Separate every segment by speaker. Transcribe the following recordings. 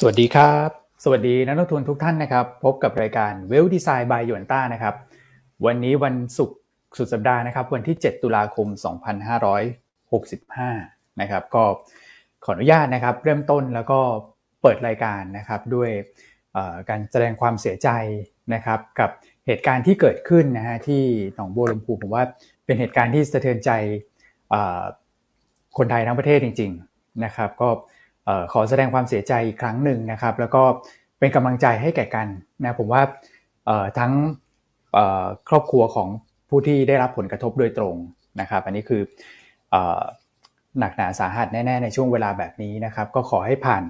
Speaker 1: สวัสดีครับ สวัสดีนักลงทุนทุกท่านนะครับ พบกับรายการเวลดีไซน์บายยวนต้านะครับ วันนี้วันศุกร์สุดสัปดาห์นะครับ วันที่ 7 ตุลาคม 2565 นะครับก็ขออนุญาตนะครับ เริ่มต้นแล้วก็เปิดรายการนะครับด้วยการแสดงความเสียใจนะครับ กับเหตุการณ์ที่เกิดขึ้นนะฮะที่หนองบัวลำพูผมว่าเป็นเหตุการณ์ที่สะเทือนใจคนไทยทั้งประเทศจริง ๆนะครับ ก็ ขอแสดงความเสียใจอีกครั้งหนึ่งนะครับ แล้วก็เป็นกำลังใจให้แก่กันนะผมว่าทั้งครอบครัวของผู้ที่ได้รับผลกระทบโดยตรงนะครับ อันนี้คือหนักหนาสาหัสแน่ๆในช่วงเวลาแบบนี้นะครับ ก็ขอให้ผ่าน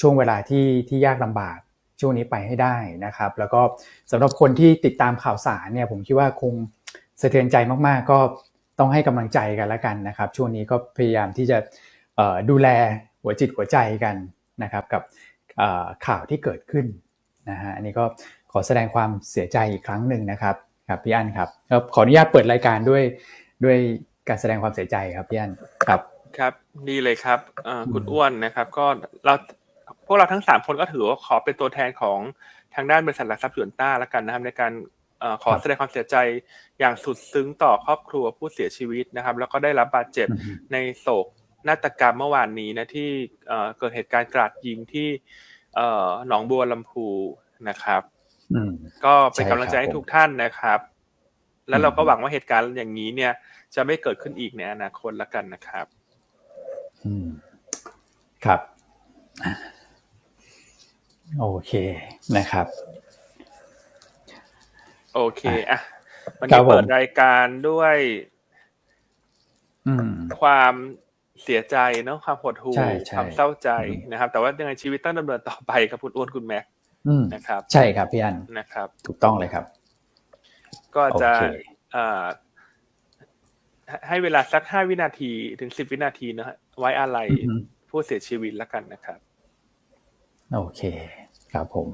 Speaker 1: ช่วงเวลาที่ที่ยากลำบากช่วงนี้ไปให้ได้นะครับ แล้วก็สำหรับคนที่ติดตามข่าวสารเนี่ยผมคิดว่าคงสะเทือนใจมากๆ ก็ต้องให้กำลังใจกันแล้วกันนะครับ ช่วงนี้ก็พยายามที่จะดูแล หัวจิตหัวใจกันนะครับกับข่าวที่เกิดขึ้นนะฮะอันนี้ก็ขอแสดงความเสียใจอีกครั้งหนึ่งนะครับครับพี่อั้นครับขออนุญาตเปิดรายการด้วยด้วยการแสดงความเสียใจครับพี่อั้นครับ
Speaker 2: ครับดีเลยครับคุณอ้วนนะครับ ก็เราพวกเราทั้งสามคนก็ถือว่าขอเป็นตัวแทนของทางด้านบริษัทหลักทรัพย์ส่วนต้าแล้วกันนะครับในการขอแสดงความเสียใจอย่างสุดซึ้งต่อครอบครัวผู้เสียชีวิตนะครับ แล้วก็ได้รับบาดเจ็บในโศก นาฏกรรมเมื่อวานนี้นะที่เกิดเหตุการณ์กราดยิงที่หนองบัวลำพูนะครับก็เป็นกำลังใจให้ทุกท่านนะครับ แล้วเราก็หวังว่าเหตุการณ์อย่างนี้เนี่ย จะไม่เกิดขึ้นอีกในอนาคตแล้วกันนะครับ
Speaker 1: ครับ โอเคนะครับ
Speaker 2: โอเคอะวันนี้เปิดรายการด้วยความ เสียใจเนาะความหดหู่ความเศร้าใจนะครับ แต่ว่ายังไงชีวิตต้องดำเนินต่อไปครับคุณอ้วนคุณแม็กนะครับ
Speaker 1: ใช่ครับพี่อัน
Speaker 2: นะครับ
Speaker 1: ถูกต้องเลยครับ
Speaker 2: ก็จะให้เวลาสักห้าวินาทีถึงสิบวินาทีนะฮะไว้อะไรผู้เสียชีวิตแล้วกันนะครับ
Speaker 1: โอเค ครับผม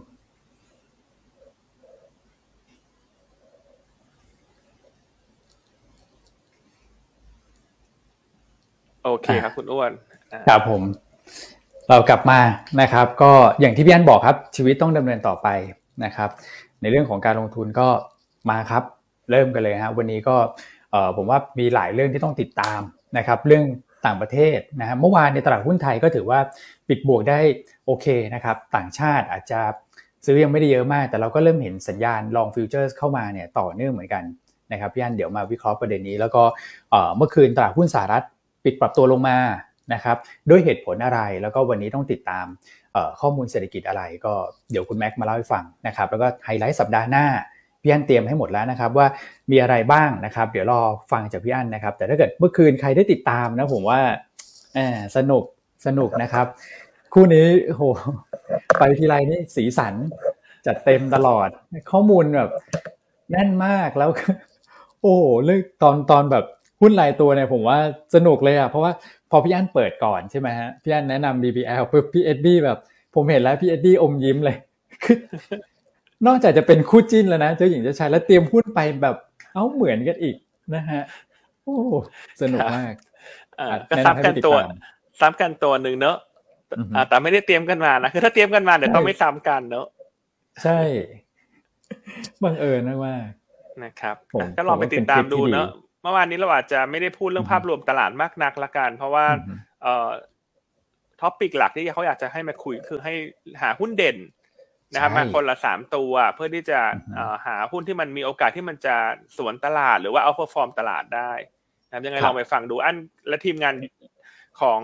Speaker 2: โอเคครับคุณอ้วน
Speaker 1: ครับผม เรากลับมานะครับ ก็อย่างที่พี่อันบอกครับชีวิตต้องดำเนินต่อไปนะครับ ในเรื่องของการลงทุนก็มาครับ เริ่มกันเลยฮะวันนี้ก็ผมว่ามีหลายเรื่องที่ต้องติดตามนะครับ เรื่องต่างประเทศนะฮะเมื่อวานในตลาดหุ้นไทยก็ถือว่าปิดบวกได้โอเคนะครับ ต่างชาติอาจจะซื้อยังไม่ได้เยอะมาก แต่เราก็เริ่มเห็นสัญญาณลองฟิวเจอร์เข้ามาเนี่ยต่อเนื่องเหมือนกันนะครับพี่อันเดี๋ยวมาวิเคราะห์ประเด็นนี้ แล้วก็เมื่อคืนตลาดหุ้นสหรัฐ ปิดปรับตัวลงมานะครับด้วยเหตุผลอะไรแล้วก็วันนี้ต้องติดตามข้อมูลเศรษฐกิจอะไร ก็เดี๋ยวคุณแม็กมาเล่าให้ฟังนะครับแล้วก็ไฮไลท์สัปดาห์หน้าพี่อั้นเตรียมให้หมดแล้วนะครับว่ามีอะไรบ้างนะครับเดี๋ยวรอฟังจากพี่อั้นนะครับ แต่ถ้าเกิดเมื่อคืนใครได้ติดตามนะผมว่าสนุกสนุกนะครับ คู่นี้โหไปทีไรนี่สีสันจัดเต็มตลอดข้อมูลแบบแน่นมากแล้ว โอ้เรื่องตอนตอนแบบ หุ้นรายตัวเนี่ยผมว่าสนุกเลยอะเพราะว่าพอพี่อั้นเปิดก่อนใช่ไหมฮะพี่อั้นแนะนำ BBL ปุ๊บพี่เอ็ดดี้แบบ ผมเห็นแล้วพี่เอ็ดดี้อมยิ้มเลยคือนอกจากจะเป็นคู่จิ้นแล้วนะเจ้าหญิงเจ้าชายแล้วเตรียมหุ้นไปแบบเอ้าเหมือนกันอีกนะฮะโอ้สนุกมาก
Speaker 2: ก็ซ้ำกันตัวซ้ำกันตัวหนึ่งเนอะแต่ไม่ได้เตรียมกันมานะคือถ้าเตรียมกันมาเดี๋ยวต้องไม่ซ้ำกันเนอะ
Speaker 1: ใช่บังเอิญมาก
Speaker 2: นะครับก็ลองไปติดตามดูเนอะ มื่อวานนี้เราอาจจะไม่ได้พูดเรื่องภาพรวมตลาดมากนักละกัน เพราะว่าเอ่อ topic หลักที่เขาอยากจะให้มาคุยคือให้หาหุ้นเด่นนะครับมาคนละสามตัวเพื่อที่จะหาหุ้นที่มันมีโอกาสที่มันจะสวนตลาด หรือว่า outperform ตลาดได้นะครับยังไงลองไปฟังดูอั้นและทีมงานของ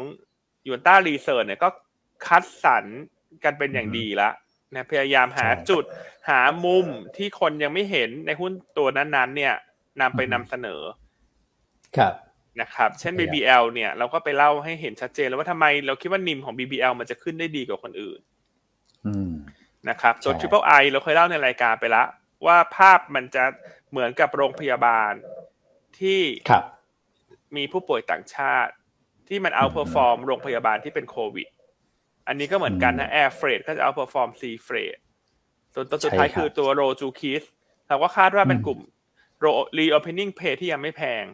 Speaker 2: Yuanta Research เนี่ยก็คัดสรรกันเป็นอย่างดีแล้วนะพยายามหาจุดหามุมที่คนยังไม่เห็นในหุ้นตัวนั้นๆ เนี่ยนำไปนำเสนอ
Speaker 1: ครับ
Speaker 2: นะครับ เช่น BBL เนี่ยเราก็ไปเล่าให้เห็นชัดเจนแล้วว่าทำไมเราคิดว่า NIM ของ BBL มันจะขึ้นได้ดีกว่าคนอื่นนะครับส่วน Triple I เราเคยเล่าในรายการไปแล้วว่าภาพมันจะเหมือนกับโรงพยาบาลที่มีผู้ป่วยต่างชาติ ที่มัน outperform โรงพยาบาลที่เป็นโควิด อันนี้ก็เหมือนกันนะ air freight ก็จะ outperform sea freightส่วนตัวสุดท้ายคือตัว Rojukiss เราก็คาดว่าเป็นกลุ่มโร reopening play ที่ยังไม่แพง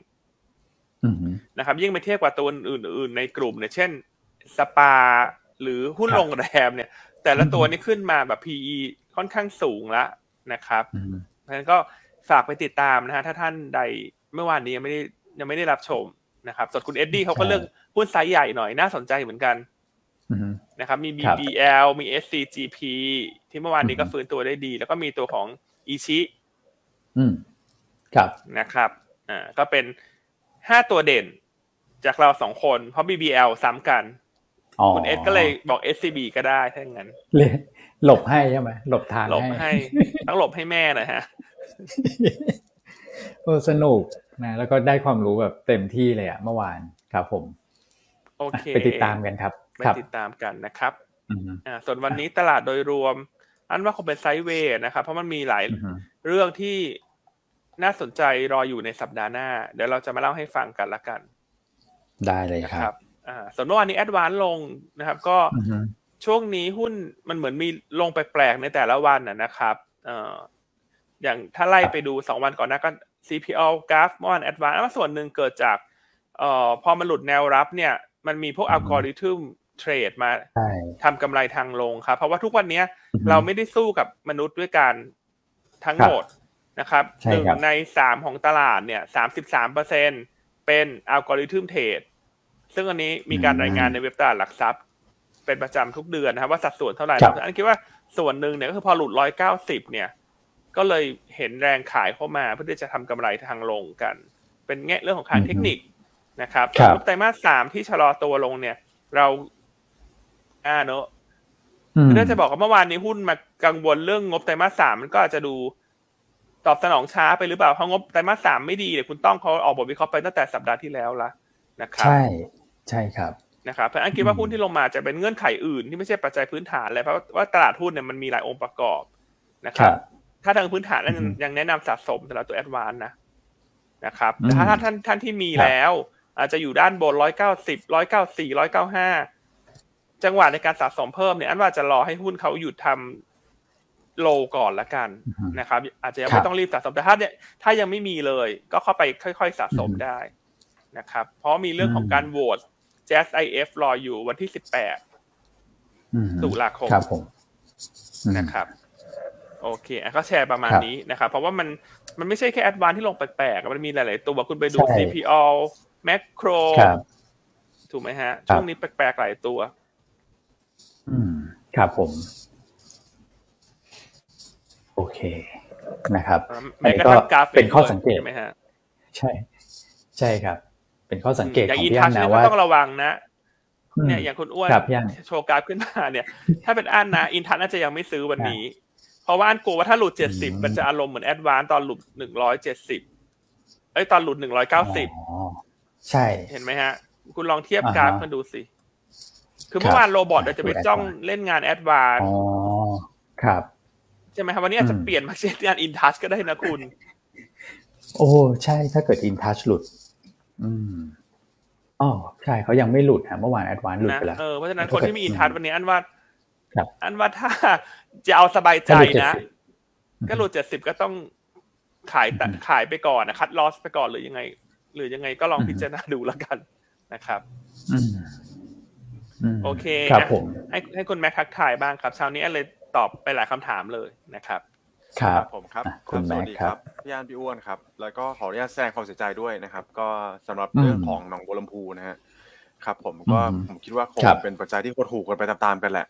Speaker 2: นะครับ ยิ่งไปเทียบกับตัวอื่น ๆ ในกลุ่มเนี่ยเช่นสปาหรือหุ้นโรงแรมเนี่ย แต่ละตัวนี่ขึ้นมาแบบ PE ค่อนข้างสูงแล้วนะครับเพราะฉะนั้นก็ฝากไปติดตามนะฮะถ้าท่านใดเมื่อวานนี้ยังไม่ได้ยังไม่ได้รับชมนะครับส่วนคุณเอ็ดดี้เขาก็เลือกหุ้นไซส์ใหญ่หน่อยน่าสนใจเหมือนกันนะครับมี BBL มี SCGP ที่เมื่อวานนี้ก็ฟื้นตัวได้ดี แล้วก็มีตัวของอีชิ
Speaker 1: ครับ
Speaker 2: นะครับอ่าก็เป็น ห้าตัวเด่น จากเราสองคน เพราะ BBL ซ้ำกันคุณเอสก็เลยบอก SCB ก็ได้ถ้าอย่างนั้น
Speaker 1: เลยหลบให้ใช่ไหมหลบทาง
Speaker 2: หลบให้ต้องหลบให้แม่หน่อยฮะ
Speaker 1: โอ้สนุกนะแล้วก็ได้ความรู้แบบเต็มที่เลยอะเมื่อวานครับผม
Speaker 2: โอเค
Speaker 1: ไปติดตามกันครับ
Speaker 2: ไปติดตามกันนะครับอ่าส่วนวันนี้ตลาดโดยรวม อันว่าคงเป็นไซด์เวย์นะครับ เพราะมันมีหลายเรื่องที่ น่าสนใจรออยู่ในสัปดาห์หน้า เดี๋ยวเราจะมาเล่าให้ฟังกันละกัน
Speaker 1: ได้เลยครับ
Speaker 2: อ่าส่วนเมื่อวานนี้แอดวานลงนะครับ ก็ช่วงนี้หุ้นมันเหมือนมีลงแปลกๆในแต่ละวันนะครับเอ่ออย่างถ้าไล่ไปดูสองวันก่อนนะก็ CPO กราฟเมื่อวานแอดวานซ์ส่วนหนึ่งเกิดจากเอ่อพอมันหลุดแนวรับเนี่ย มันมีพวก algorithm trade มาทำกำไรทางลงครับ เพราะว่าทุกวันนี้เราไม่ได้สู้กับมนุษย์ด้วยการทั้งหมด นะครับหนึ่งในสามของตลาดเนี่ยสามสิบสามเปอร์เซ็นเป็น algorithm trade ซึ่งอันนี้มีการรายงานในเว็บตลาดหลักทรัพย์ เป็นประจำทุกเดือนนะครับว่าสัดส่วนเท่าไหร่อั้นคิดว่าส่วนหนึ่งเนี่ยก็คือพอหลุดร้อยเก้าสิบเนี่ย ก็เลยเห็นแรงขายเข้ามาเพื่อที่จะทำกำไรทางลงกัน เป็นแง่เรื่องของทางเทคนิคนะครับไตรมาสสามที่ชะลอตัวลงเนี่ย เราอ่าเนอะถ้าจะบอกว่าเมื่อวานนี้หุ้นมากังวลเรื่องงบไตรมาสสามมันก็อาจจะดู ตอบสนองช้าไปหรือเปล่าเพราะงบไตรมาสสามไม่ดีเดี๋ยวคุณต้องเขาออกบทวิเคราะห์ไปตั้งแต่สัปดาห์ที่แล้วละนะครับใช่
Speaker 1: ใช่ครับ
Speaker 2: นะครับเพราะอันคิดว่าหุ้นที่ลงมาจะเป็นเงื่อนไขอื่นที่ไม่ใช่ปัจจัยพื้นฐานเลยเพราะว่าตลาดหุ้นเนี่ยมันมีหลายองค์ประกอบนะครับ ถ้าทางพื้นฐานนั้นยังแนะนำสะสมสำหรับตัวแอดวานนะนะครับแต่ถ้าท่านท่านที่มีแล้ว อาจจะอยู่ด้านบนร้อยเก้าสิบร้อยเก้าสี่ร้อยเก้าห้าจังหวะในการสะสมเพิ่มเนี่ยอันว่าจะรอให้หุ้นเขาหยุดทำ โลก่อนละกันนะครับอาจจะยังไม่ต้องรีบสะสมแต่ถ้าเนี่ยถ้ายังไม่มีเลยก็เข้าไปค่อย ๆ สะสมได้นะครับ เพราะมีเรื่องของการโหวต Jazz IF รออยู่วันที่สิบแปดตุลาคม
Speaker 1: ครับผม
Speaker 2: นะครับ โอเคก็แชร์ประมาณนี้นะครับ เพราะว่ามันมันไม่ใช่แค่แอดวานที่ลงแปลกๆมันมีหลาย ๆ ตัวคุณไปดู CPO Macro ถูกไหมฮะ ช่วงนี้แปลกๆหลายตัว
Speaker 1: อืมครับผม โอเคนะครับ
Speaker 2: อันนี้ก็
Speaker 1: เป็นข้อสังเกต
Speaker 2: ไหมฮะ
Speaker 1: ใช่ ใช่ครับ เป็นข้อสังเกตของพี่
Speaker 2: อั
Speaker 1: นนะว่า
Speaker 2: ต้องระวังนะเนี่ยอย่างคุณอ้วนโชว์กราฟขึ้นมาเนี่ย ถ้าเป็นอั้นนะอินทัชน่าจะยังไม่ซื้อวันนี้ เพราะว่าอั้นกลัวว่าถ้าหลุดเจ็ดสิบมันจะอารมณ์เหมือนแอดวานตอนหลุดหนึ่งร้อยเจ็ดสิบเอ้ยตอนหลุดหนึ่งร้อยเก้าสิบ
Speaker 1: ใช่
Speaker 2: เห็นไหมฮะ คุณลองเทียบกราฟมาดูสิ คือเมื่อวาน robot เราจะไปจ้องเล่นงานแอดวาน
Speaker 1: อ๋อครับ
Speaker 2: ใช่ไหมครับวันนี้อาจจะเปลี่ยนมาเล่นงานอินทัชก็ได้นะคุณ
Speaker 1: โอ้ใช่ถ้าเกิดอินทัชหลุด อืมอ๋อใช่เขายังไม่หลุดฮะเมื่อวานแอดวานหลุดไปแล้ว
Speaker 2: เออเพราะฉะนั้นคนที่มีอินทัชวันนี้อันว่าอันว่าถ้าจะเอาสบายใจนะก็หลุดเจ็ดสิบก็ต้องขายขายไปก่อนนะคัดลอสไปก่อนหรือยังไง หรือยังไงก็ลองพิจารณาดูแล้วกันนะครับ
Speaker 1: อืม
Speaker 2: โอเค
Speaker 1: ครับผม
Speaker 2: ให้ให้คุณแม็กทักทายบ้างครับเช้านี้เลย ตอบไปหลายคำถามเลยนะครับ
Speaker 1: ครับ
Speaker 3: ผมครับคุณแม็กครับพี่อันพี่อ้วนครับ แล้วก็ขออนุญาตแสดงความเสียใจด้วยนะครับ ก็สำหรับเรื่องของหนองบัวลำพูนะฮะครับ ผมก็ผมคิดว่าคงเป็นปัจจัยที่คดถูกกันไปตามๆกันแหละ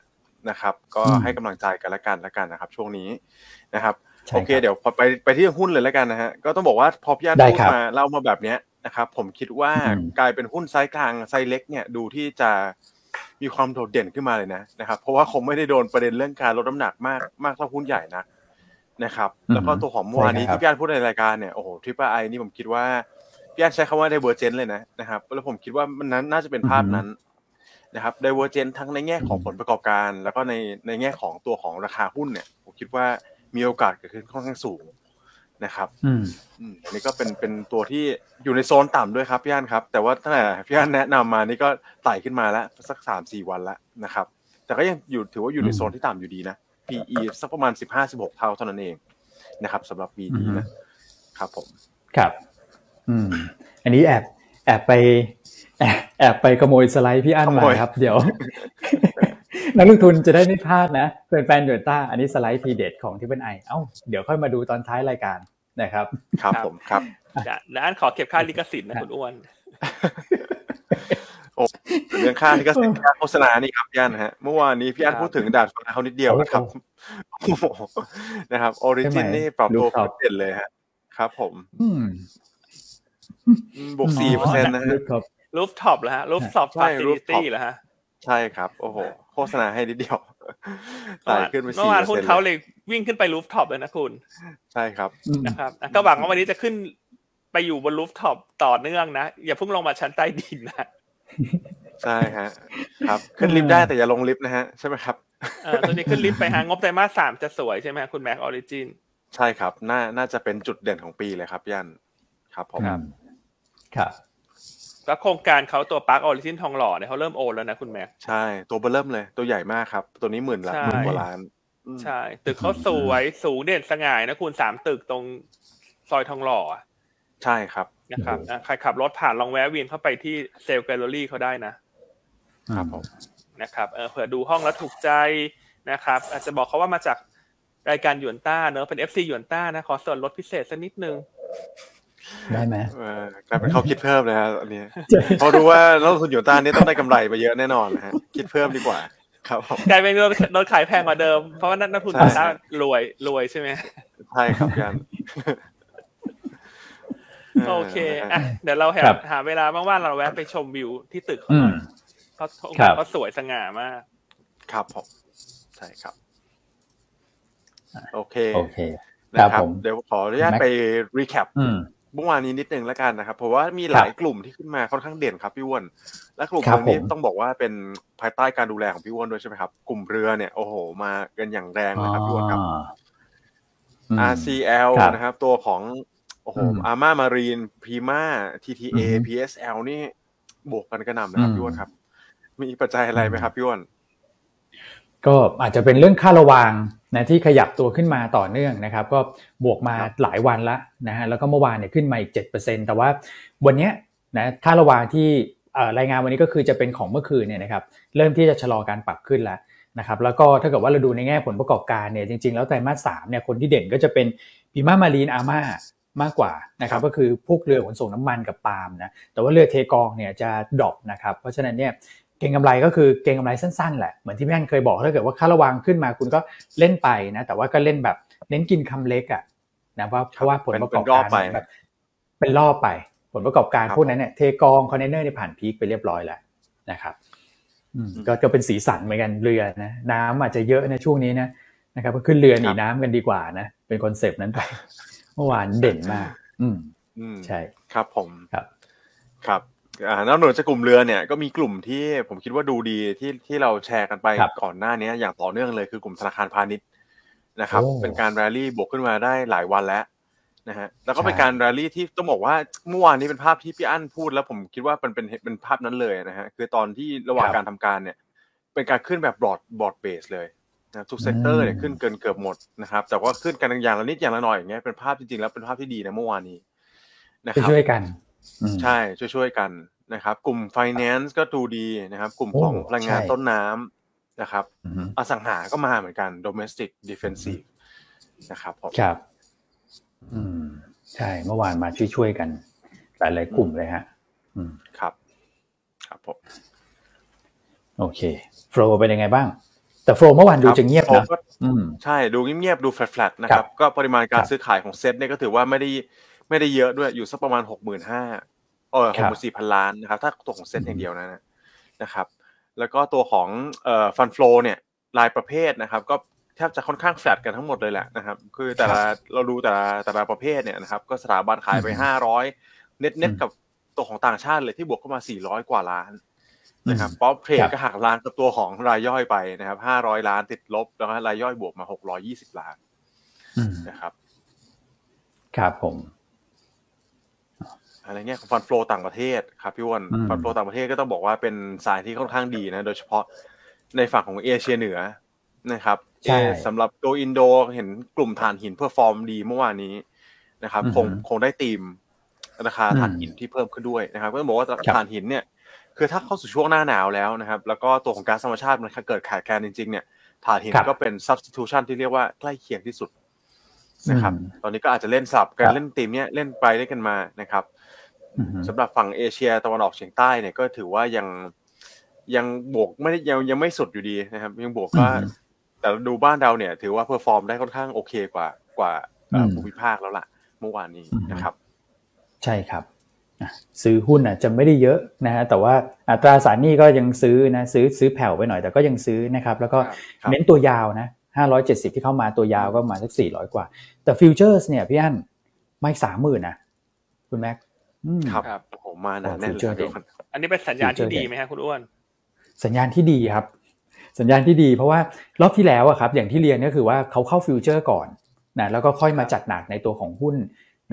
Speaker 3: นะครับ ก็ให้กำลังใจกันละกันละกันนะครับ ช่วงนี้นะครับโอเค เดี๋ยวพอไปไปที่หุ้นเลยแล้วกันนะฮะก็ต้องบอกว่าพอพี่อันพูดมาเล่ามาแบบเนี้ยนะครับ ผมคิดว่ากลายเป็นหุ้นไซส์กลางไซส์เล็กเนี่ยดูที่จะ มีความโดดเด่นขึ้นมาเลยนะนะครับ เพราะว่าคงไม่ได้โดนประเด็นเรื่องการลดน้ำหนักมากมากเท่าหุ้นใหญ่นะนะครับ แล้วก็ตัวของเมื่อวานนี้ที่พี่อันพูดในรายการเนี่ยโอ้โหทริปไอนี่ผมคิดว่าพี่อันใช้คำว่า divergence เลยนะนะครับแล้วผมคิดว่ามันนั้นน่าจะเป็นภาพนั้นนะครับ divergence ทั้งในแง่ของผลประกอบการ แล้วก็ในในแง่ของตัวของราคาหุ้นเนี่ยผมคิดว่ามีโอกาสเกิดขึ้นค่อนข้างสูง นะครับ
Speaker 1: อืม
Speaker 3: อันนี้ก็เป็นเป็นตัวที่อยู่ในโซนต่ำด้วยครับพี่อันครับ แต่ว่าตั้งแต่พี่อันแนะนำมานี่ก็ไต่ขึ้นมาแล้วสักสามสี่วันแล้วนะครับ แต่ก็ยังอยู่ถือว่าอยู่ในโซนที่ต่ำอยู่ดีนะ PE สักประมาณสิบห้าสิบหกเท่าเท่านั้นเองนะครับสำหรับปีนี้นะครับผม
Speaker 1: ครับ อืม อันนี้แอบแอบไปแอบแอบไปขโมยสไลด์พี่อั้นมาครับ เดี๋ยว นักลงทุนจะได้ไม่พลาดนะเป็นแฟนโยต้าอันนี้สไลด์ทีเด็ดของที่เป็นไอเอ้าเดี๋ยวค่อยมาดูตอนท้ายรายการนะครับ
Speaker 3: ครับผมครับ
Speaker 2: นะอันขอเก็บค่าลิขสิทธิ์นะคุณอ้วน
Speaker 3: โอ้เรื่องค่าลิขสิทธิ์ค่าโฆษณานี่ครับย่านฮะเมื่อวานนี้พี่อันพูดถึงดาดฟ้าเขานิดเดียวนะครับนะครับออริจินนี่ปรับตัวเด่นเลยฮะครับผมบวกสี่เปอร์เซ็นต์นะฮะ
Speaker 2: rooftop แล้วฮะ rooftop facility แล้วฮะ
Speaker 3: ใช่ครับ โอ้โห โฆษณาให้นิดเดียวไต่ขึ้นไปสี่เมื่
Speaker 2: อวานหุ้นเขาเลยวิ่งขึ้นไป rooftop เลยนะคุณ
Speaker 3: ใช่ครับ
Speaker 2: นะครับก็หวังว่าวันนี้จะขึ้นไปอยู่บน rooftop ต่อเนื่องนะ อย่าเพิ่งลงมาชั้นใต้ดินนะ
Speaker 3: ใช่ฮะ ครับ ขึ้นลิฟต์ได้แต่อย่าลงลิฟต์นะฮะ ใช่ไหมครับ
Speaker 2: เออตัวนี้ขึ้นลิฟต์ไปฮะงบไตรมาสสามจะสวยใช่ไหมคุณแม็กออริจิน
Speaker 3: ใช่ครับ น่าน่าจะเป็นจุดเด่นของปีเลยครับยันครับผม
Speaker 1: ครับ
Speaker 2: แล้วโครงการเขาตัวปาร์คออริจินทองหล่อเนี่ยเขาเริ่มโอนแล้วนะคุณแม็ก
Speaker 3: ใช่ ตัวเบอร์เริ่มเลย ตัวใหญ่มากครับ ตัวนี้หมื่นละหมื่นกว่าล้าน
Speaker 2: ใช่ ตึกเขาสวยสูงเด่นสง่านะคุณสามตึกตรงซอยทองหล่อ
Speaker 3: ใช่ครับ
Speaker 2: นะครับใครขับรถผ่านลองแวะเวียนเข้าไปที่ sales gallery เขาได้นะ
Speaker 3: ครับผม
Speaker 2: นะครับเออเผื่อดูห้องแล้วถูกใจนะครับ อาจจะบอกเขาว่ามาจากรายการหยวนต้าเนอะเป็น FC หยวนต้านะขอส่วนลดพิเศษสักนิดนึง
Speaker 1: ได้ไหม
Speaker 3: กลายเป็นเขาคิดเพิ่มเลยฮะอันนี้เพราะรู้ว่านักลงทุนหยวนต้านี่ต้องได้กำไรไปเยอะแน่นอนนะฮะคิดเพิ่มดีกว่า ครับ
Speaker 2: กลายเป็นโดนขายแพงกว่าเดิม เพราะว่านักทุนหยวนต้ารวยรวยใช่ไหม
Speaker 3: ใช่ครับยัน
Speaker 2: โอเคอะเดี๋ยวเราหาหาเวลาว่างๆเราแวะไปชมวิวที่ตึกเขาหน่อยเขาเขาสวยสง่ามาก
Speaker 3: ครับผมใช่ครับ โอเค
Speaker 1: โอเค
Speaker 3: นะครับเดี๋ยวขออนุญาตไปรีแคป เมื่อวานนี้นิดนึงแล้วกันนะครับ เพราะว่ามีหลายกลุ่มที่ขึ้นมาค่อนข้างเด่นครับพี่อ้วนและกลุ่มนี้ต้องบอกว่าเป็นภายใต้การดูแลของพี่อ้วนด้วยใช่ไหมครับ กลุ่มเรือเนี่ยโอ้โห มากันอย่างแรงนะครับพี่อ้วนครับ RCL นะครับ ตัวของโอ้โหอาม่ามารีนพรีมา TTA PSL นี่บวกกันกระหน่ำนะครับพี่อ้วนครับ มีปัจจัยอะไรไหมครับพี่อ้วน
Speaker 1: ก็อาจจะเป็นเรื่องค่าระวางนะที่ขยับตัวขึ้นมาต่อเนื่องนะครับ ก็บวกมาหลายวันละนะฮะแล้วก็เมื่อวานเนี่ยขึ้นมาอีก 7%แต่ว่าวันนี้นะค่าระวางที่รายงานวันนี้ก็คือจะเป็นของเมื่อคืนเนี่ยนะครับเริ่มที่จะชะลอการปรับขึ้นแล้วนะครับแล้วก็ถ้าเกิดว่าเราดูในแง่ผลประกอบการเนี่ยจริง ๆ แล้วไตรมาสสามเนี่ยคนที่เด่นก็จะเป็นพีมามารีนอาม่ามากกว่านะครับก็คือพวกเรือขนส่งน้ำมันกับปาล์มนะแต่ว่าเรือเทกองเนี่ยจะดรอปนะครับเพราะฉะนั้นเนี่ย เก่งกำไรก็คือเก่งกำไรสั้นๆแหละเหมือนที่พี่อันเคยบอกถ้าเกิดว่าค่าระวังขึ้นมาคุณก็เล่นไปนะ แต่ว่าก็เล่นแบบเน้นกินคำเล็กอะนะว่าเพราะว่าผลประกอบการแบบเป็นรอบไป ผลประกอบการพวกนั้นเนี่ยเทกองคอนเทนเนอร์ในผ่าน peak ไปเรียบร้อยแล้วนะครับก็จะเป็นสีสันเหมือนกันเรือนะน้ำอาจจะเยอะในช่วงนี้นะนะครับก็ขึ้นเรือหนีน้ำกันดีกว่านะเป็น concept นั้นไปเมื่อวานเด่นมาก อืมใช่
Speaker 3: ครับผม
Speaker 1: ครับ
Speaker 3: ครับ อ่านอกเหนือจากกลุ่มเรือเนี่ยก็มีกลุ่มที่ผมคิดว่าดูดีที่ที่เราแชร์กันไปก่อนหน้านี้อย่างต่อเนื่องเลยคือกลุ่มธนาคารพาณิชย์นะครับ เป็นการแรลลี่บวกขึ้นมาได้หลายวันแล้วนะฮะแล้วก็เป็นการแรลลี่ที่ต้องบอกว่าเมื่อวานนี้เป็นภาพที่พี่อั้นพูด แล้วผมคิดว่าเป็นเป็นเป็นภาพนั้นเลยนะฮะคือตอนที่ระหว่างการทำการเนี่ย เป็นการขึ้นแบบ broad broad-based เลยนะทุก sector เนี่ยขึ้นเกินเกือบหมดนะครับแต่ว่าขึ้นกันอย่างละนิดอย่างละหน่อยอย่างเงี้ยเป็นภาพจริงๆแล้วเป็นภาพที่ดีนะเมื่อวานนี้
Speaker 1: นะครับช่วยกัน
Speaker 3: ใช่ช่วยๆกันนะครับ กลุ่ม finance ก็ดูดีนะครับ กลุ่มของพลังงานต้นน้ำนะครับ อสังหาก็มาเหมือนกัน domestic defensive นะครับผม
Speaker 1: ครับ อืม ใช่เมื่อวานมาช่วยๆกันหลายๆกลุ่มเลยฮะ อืม
Speaker 3: ครับ ครับผม
Speaker 1: โอเค flow เป็นยังไงบ้าง แต่ flow เมื่อวานดูจะเงียบนะ
Speaker 3: ใช่ดูเงียบๆดูแฟลตๆนะครับ ก็ปริมาณการซื้อขายของเซ็ตเนี่ยก็ถือว่าไม่ได้ ไม่ได้เยอะด้วยอยู่สักประมาณหกหมื่นห้าเออหกหมื่นสี่พันล้านนะครับ ถ้าตัวของเซ็ตอย่างเดียวนะนะครับ แล้วก็ตัวของเอ่อ fund flow เนี่ยรายประเภทนะครับ ก็แทบจะค่อนข้างแฟลตกันทั้งหมดเลยแหละนะครับ คือแต่ละเราดูแต่ละแต่ละประเภทเนี่ยนะครับ ก็สถาบันขายไปห้าร้อย net net กับตัวของต่างชาติเลยที่บวกเข้ามาสี่ร้อยกว่าล้านนะครับ prop trade ก็หักล้างกับตัวของรายย่อยไปนะครับห้าร้อยล้านติดลบ แล้วก็รายย่อยบวกมาหกร้อยยี่สิบล้านนะครับ
Speaker 1: ครับผม
Speaker 3: อะไรเงี้ยของ fund flow ต่างประเทศครับพี่อ้วน fund flow ต่างประเทศก็ต้องบอกว่าเป็นสายที่ค่อนข้างดีนะโดยเฉพาะในฝั่งของเอเชียเหนือนะครับสำหรับตัวอินโดเห็นกลุ่มถ่านหิน perform ดีเมื่อวานนี้นะครับ คงคงได้ตีมราคาถ่านหินที่เพิ่มขึ้นด้วยนะครับก็บอกว่าถ่านหินเนี่ย คือถ้าเข้าสู่ช่วงหน้าหนาวแล้วนะครับ แล้วก็ตัวของก๊าซธรรมชาติมันเกิดขาดแคลนจริงๆเนี่ยถ่านหินก็เป็น substitution ที่เรียกว่าใกล้เคียงที่สุดนะครับ ตอนนี้ก็อาจจะเล่นสับกันเล่นทีมเนี้ยเล่นไปได้กันมานะครับ สำหรับฝั่งเอเชียตะวันออกเฉียงใต้เนี่ยก็ถือว่ายังยังบวกไม่ได้ยังยังไม่สุดอยู่ดีนะครับ ยังบวกก็แต่ดูบ้านเราเนี่ย ถือว่า perform ได้ค่อนข้างโอเคกว่ากว่าภูมิภาคแล้วล่ะ เมื่อวานนี้นะครับ
Speaker 1: ใช่ครับซื้อหุ้นอะจะไม่ได้เยอะนะฮะแต่ว่าอัตราสารหนี้ก็ยังซื้อนะซื้อซื้อแผ่วไปหน่อยแต่ก็ยังซื้อนะครับ แล้วก็เน้นตัวยาวนะ570ที่เข้ามาตัวยาวก็มาสัก400กว่า แต่ futures เนี่ยพี่อั้นไม่สามหมื่นนะคุณแม็ก
Speaker 3: ครับผมมาหนาแน่นเลย
Speaker 2: อันนี้เป็นสัญญาณที่ดีไหมฮะคุณอ้วน
Speaker 1: สัญญาณที่ดีครับ สัญญาณที่ดีเพราะว่ารอบที่แล้วอะครับ อย่างที่เรียนก็คือว่าเขาเข้าฟิวเจอร์ก่อนนะแล้วก็ค่อยมาจัดหนักในตัวของหุ้น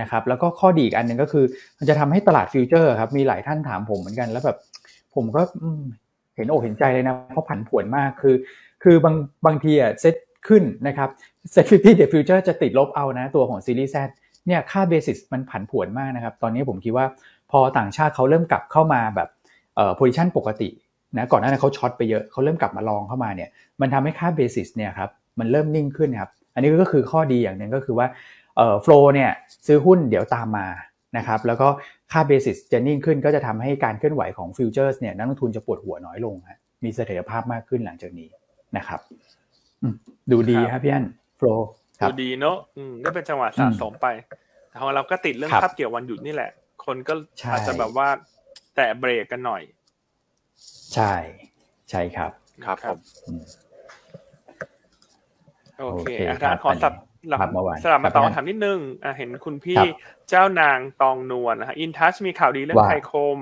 Speaker 1: นะครับ แล้วก็ข้อดีอีกอันหนึ่งก็คือ มันจะทำให้ตลาดฟิวเจอร์ครับ มีหลายท่านถามผมเหมือนกัน แล้วแบบผมก็เห็นอกเห็นใจเลยนะ เพราะผันผวนมากคือ คือบางบางทีอะเซ็ตขึ้นนะครับ SET fifty futures จะติดลบเอานะ ตัวของ series Z เนี่ยค่า basis มันผันผวนมากนะครับ ตอนนี้ผมคิดว่าพอต่างชาติเขาเริ่มกลับเข้ามาแบบเอ่อ position ปกตินะก่อนหน้านั้นเขา short ไปเยอะเขาเริ่มกลับมาลองเข้ามาเนี่ยมันทำให้ค่า basis เนี่ยครับมันเริ่มนิ่งขึ้นครับอันนี้ก็คือข้อดีอย่างหนึ่งก็คือว่าเอ่อ flow เนี่ยซื้อหุ้นเดี๋ยวตามมานะครับแล้วก็ค่าเบสิสจะนิ่งขึ้นก็จะทำให้การเคลื่อนไหวของฟิวเจอร์สเนี่ยนักลงทุนจะปวดหัวน้อยลงมีเสถียรภาพมากขึ้นหลังจากนี้นะครับดูดีครับพี่อันโฟล์
Speaker 2: ดูดีเนาะได้เป็นจังหวะสะสมไปแต่ของเราก็ติดเรื่องภาพเกี่ยววันหยุดนี่แหละ คนก็อาจจะแบบว่าแต่เบรกกันหน่อย
Speaker 1: ใช่ ใช่ครับ
Speaker 3: ครับผม
Speaker 2: โอเคอาจารย์ขอสับหลับสลับมาตองถามนิดนึงเห็นคุณพี่เจ้านางตองนวลนะฮะอินทัชมีข่าวดีเรื่องไทยคม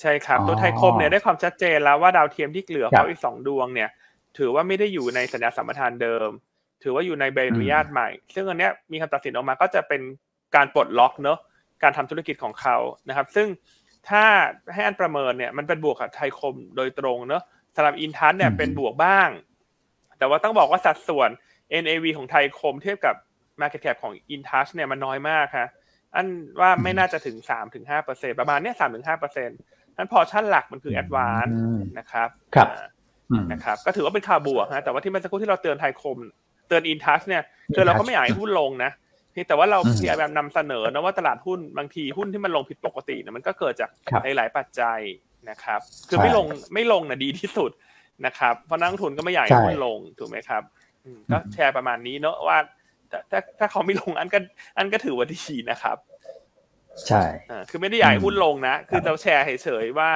Speaker 2: ใช่ครับ ตัวไทยคมเนี่ยได้ความชัดเจนแล้วว่าดาวเทียมที่เหลือเขาอีกสองดวงเนี่ย ถือว่าไม่ได้อยู่ในสัญญาสัมปทานเดิม ถือว่าอยู่ในใบอนุญาตใหม่ ซึ่งอันเนี้ยมีคำตัดสินออกมาก็จะเป็นการปลดล็อกเนอะการทำธุรกิจของเขานะครับ ซึ่งถ้าให้อันประเมินเนี่ยมันเป็นบวกกับไทยคมโดยตรงเนอะสำหรับอินทัชเนี่ยเป็นบวกบ้าง แต่ว่าต้องบอกว่าสัดส่วน NAV ของไทยคมเทียบกับ Market Cap ของ InTouch เนี่ยมันน้อยมากฮะอันว่าไม่น่าจะถึง 3-5%ประมาณเนี้ย3-5%นั้นพอชั่นหลักมันคือ Advance นะครับ
Speaker 1: ครับ
Speaker 2: นะครับ ก็ถือว่าเป็นข่าวบวกนะแต่ว่าที่เมื่อสักครู่ที่เราเตือนไทยคม เตือน InTouch เนี่ยคือเราก็ไม่อยากให้หุ้นลงนะแต่ว่าเราพยายามนำเสนอนะว่าตลาดหุ้นบางทีหุ้นที่มันลงผิดปกติเนี่ยมันก็เกิดจากหลาย ๆ ปัจจัยนะครับ คือไม่ลงไม่ลงนะดีที่สุดนะครับ เพราะนักทุนก็ไม่อยากให้หุ้นลงถูกไหมครับก็แชร์ประมาณนี้เนอะว่าถ้าถ้าเขาไม่ลงอันก็อันก็ถือว่าดีนะครับ
Speaker 1: ใช่
Speaker 2: คือไม่ได้ใหญ่หุ้นลงนะ คือเราแชร์เฉยๆว่า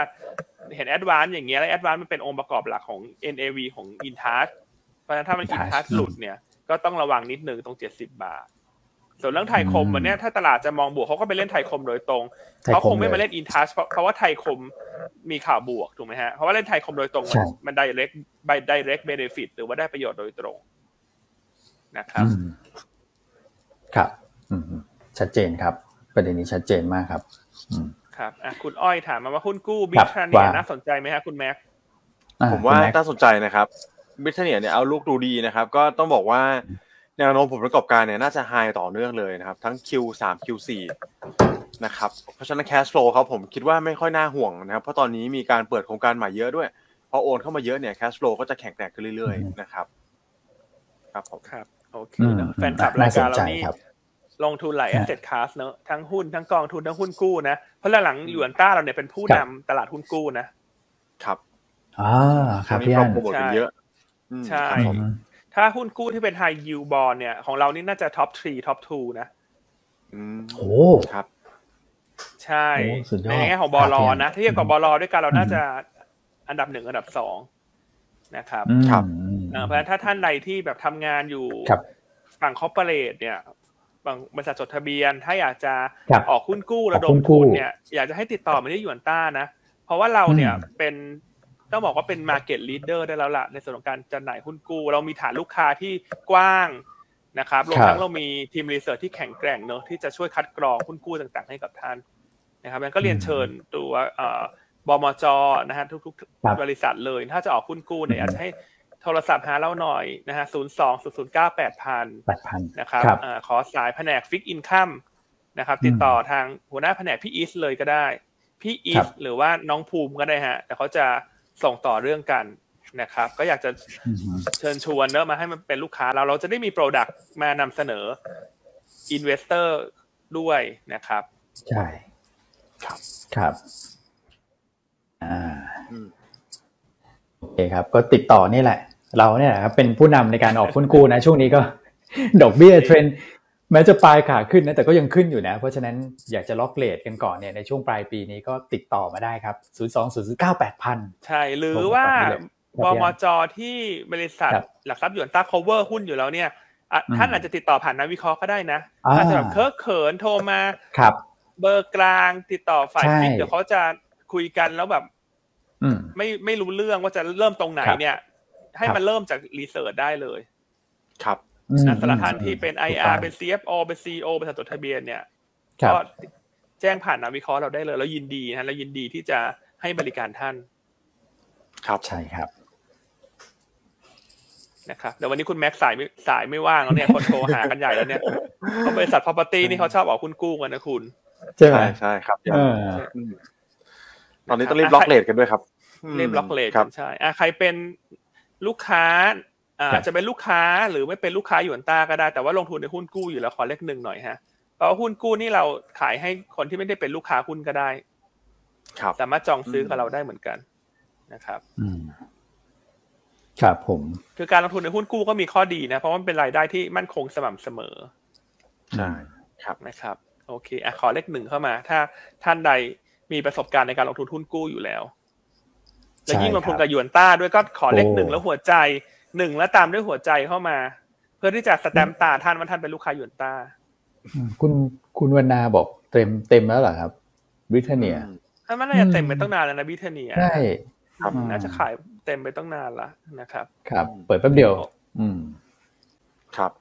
Speaker 2: เห็นแอดวานอย่างเงี้ยแล้วแอดวานมันเป็นองค์ประกอบหลักของ NAV ของ i n t ั c h เพ ราะฉะนั้นถ้ามัน i n t ั c h หลุดเนี่ยก็ต้องระวังนิดนึงตรงเจ็ดสิบบาท ส่วนเรื่องไทยคมวันนี้ถ้าตลาดจะมองบวกเขาก็ไปเล่นไทยคมโดยตรงเขาคงไม่มาเล่นอินทัชเพราะว่าไทยคมมีข่าวบวกถูกไหมฮะเพราะว่าเล่นไทยคมโดยตรง มันได้เล็กไบได้เล็กเบเนฟิตหรือว่าได้ประโยชน์โดยตรงนะครับ
Speaker 1: ครับชัดเจนครับ ประเด็นนี้ชัดเจนมากครับ
Speaker 2: ครับคุณอ้อยถามมาว่าหุ้นกู้บิทเนียน่าสนใจไหมครับคุณแม็ก
Speaker 3: ผมว่าน่าสนใจนะครับ บิทเนียเนี่ยเอาลูกดูดีนะครับ ก็ต้องบอกว่าแนวโน้มผลประกอบการเนี่ยน่าจะไฮต่อเนื่องเลยนะครับ ทั้ง Q3 Q4 นะครับเพราะฉะนั้น cash flow เขาผมคิดว่าไม่ค่อยน่าห่วงนะครับ เพราะตอนนี้มีการเปิดโครงการใหม่เยอะด้วย พอโอนเข้ามาเยอะเนี่ย cash flow ก็จะแข็งแกร่งขึ้นเรื่อยๆนะครับ ครับผม
Speaker 2: ครับโอเคเนาะแฟนคลับรายการเรานี่ลงทุนหลาย asset class เนอะทั้งหุ้นทั้งกองทุนทั้งหุ้นกู้นะ เพราะหลังหยวนต้าเราเนี่ยเป็นผู้นำตลาดหุ้นกู้นะ
Speaker 3: ครับ
Speaker 1: อ่าครับพี่อัน
Speaker 3: ใช่เยอะ
Speaker 2: ใช่ถ้าหุ้นกู้ที่เป็น high yield bond เนี่ย ของเรานี่น่าจะ top three top two นะ
Speaker 1: โอ้
Speaker 3: ครับ
Speaker 2: ใช่ในแง่ของบอลอนะถ้าเทียบกับบอลอด้วยกันเราน่าจะอันดับหนึ่งอันดับสองนะครับ
Speaker 1: ครับ
Speaker 2: เพราะฉะนั้นถ้าท่านใดที่แบบทำงานอยู่ฝั่ง corporate เนี่ยบางบริษัทจดทะเบียน ถ้าอยากจะออกหุ้นกู้ระดมทุนเนี่ย อยากจะให้ติดต่อมาที่หยวนต้านะ เพราะว่าเราเนี่ยเป็น ต้องบอกว่าเป็น Market Leader ได้แล้วล่ะ ในส่วนของการจำหน่ายหุ้นกู้ เรามีฐานลูกค้าที่กว้างนะครับรวมทั้งเรามีทีม research ที่แข็งแกร่งเนอะที่จะช่วยคัดกรองหุ้นกู้ต่าง ๆ ให้กับท่านนะครับงั้นก็เรียนเชิญตัวบมจนะฮะทุกๆ บริษัทเลย ถ้าจะออกหุ้นกู้เนี่ยอยากจะให้โทรศัพท์หาเราหน่อยนะฮะศูนย์สองศูนย์ศูนย์เก้าแปดพันนะครับขอสายแผนก Fixed Income นะครับ ติดต่อทางหัวหน้าแผนกพี่อีสเลยก็ได้ พี่อีฟหรือว่าน้องภูมิก็ได้ฮะ แต่เขาจะ ส่งต่อเรื่องกันนะครับ ก็อยากจะเชิญชวนเนอะมาให้มันเป็นลูกค้าเราเราจะได้มี product มานำเสนอ investor ด้วยนะครับ
Speaker 1: ใช่
Speaker 3: ครับ
Speaker 1: ครับอ่าโอเคครับ ก็ติดต่อนี่แหละ เราเนี่ยครับเป็นผู้นำในการออกหุ้นกู้นะ ช่วงนี้ก็ ดอกเบี้ยเทรน แม้จะปลายขาขึ้นนะแต่ก็ยังขึ้นอยู่นะ เพราะฉะนั้นอยากจะ lock rate กันก่อนเนี่ยในช่วงปลายปีนี้ก็ติดต่อมาได้ครับ 0 2 0 9 8 0 0
Speaker 2: ใช่ หรือว่าบมจที่บริษัทหลักทรัพย์หยวนต้า cover หุ้นอยู่แล้วเนี่ยท่านอาจจะติดต่อผ่านนักวิเคราะห์ก็ได้นะอาจจะแบบเคอะเขินโทรมา
Speaker 1: ครับ
Speaker 2: เบอร์กลางติดต่อฝ่ายฟิกเดี๋ยวเขาจะคุยกันแล้วแบบไม่ไม่รู้เรื่องว่าจะเริ่มตรงไหนเนี่ย ให้มันเริ่มจาก research ได้เลย
Speaker 3: ครับ
Speaker 2: สารทันที่เป็น IR เป็น CFO เป็น CEO เป็นสจดทะเบียนเนี่ยก็แจ้งผ่านนักวิเคราะห์เราได้เลย แล้วยินดีนะแล้วยินดีที่จะให้บริการท่าน
Speaker 3: ครับ
Speaker 1: ใช่ครับ
Speaker 2: นะครับเดี๋ยววันนี้คุณแม็กสายไม่สายไม่ว่างแล้วเนี่ยคนโทรหากันใหญ่แล้วเนี่ยเขาบริษัท property นี่เขาชอบออกคุณกู้กันนะคุณ
Speaker 1: ใช่ไหม
Speaker 3: ใช่ครับตอนนี้ต้องรีบล็อกเลทกันด้วยครับ
Speaker 2: รีบล็อกเลทกันใช่อะใครเป็นลูกค้า อ่าจะเป็นลูกค้าหรือไม่เป็นลูกค้าหยวนต้าก็ได้แต่ว่าลงทุนในหุ้นกู้อยู่แล้วขอเลขหนึ่งหน่อยฮะเพราะหุ้นกู้นี่เราขายให้คนที่ไม่ได้เป็นลูกค้าหุ้นก็ได้
Speaker 3: ครับ
Speaker 2: สามารถจองซื้อกับเราได้เหมือนกันนะครับ
Speaker 1: อืมครับผม
Speaker 2: คือการลงทุนในหุ้นกู้ก็มีข้อดีนะ เพราะมันเป็นรายได้ที่มั่นคงสม่ำเสมอ
Speaker 3: ใช่ครับ
Speaker 2: นะครับ โอเคอะขอเลขหนึ่งเข้ามา ถ้าท่านใดมีประสบการณ์ในการลงทุนหุ้นกู้อยู่แล้วและยิ่งลงทุนกับหยวนต้าด้วยก็ขอเลขหนึ่งแล้วหัวใจ หนึ่งแล้วตามด้วยหัวใจเข้ามา เพื่อที่จะสแตมป์ตาท่านว่าท่านเป็นลูกค้าหยวนต้า
Speaker 1: คุณคุณวรรณาบอกเต็มเต็มแล้วเหรอครับบริทาเนีย
Speaker 2: ถ้ามันน่าจะเต็มไปตั้งนานแล้วนะบริทาเนีย
Speaker 1: ใช่
Speaker 3: ครับ
Speaker 2: น่าจะขายเต็มไปตั้งนานละนะครับ
Speaker 1: ครับ เปิดแป๊บเดียว อืม
Speaker 3: ครับ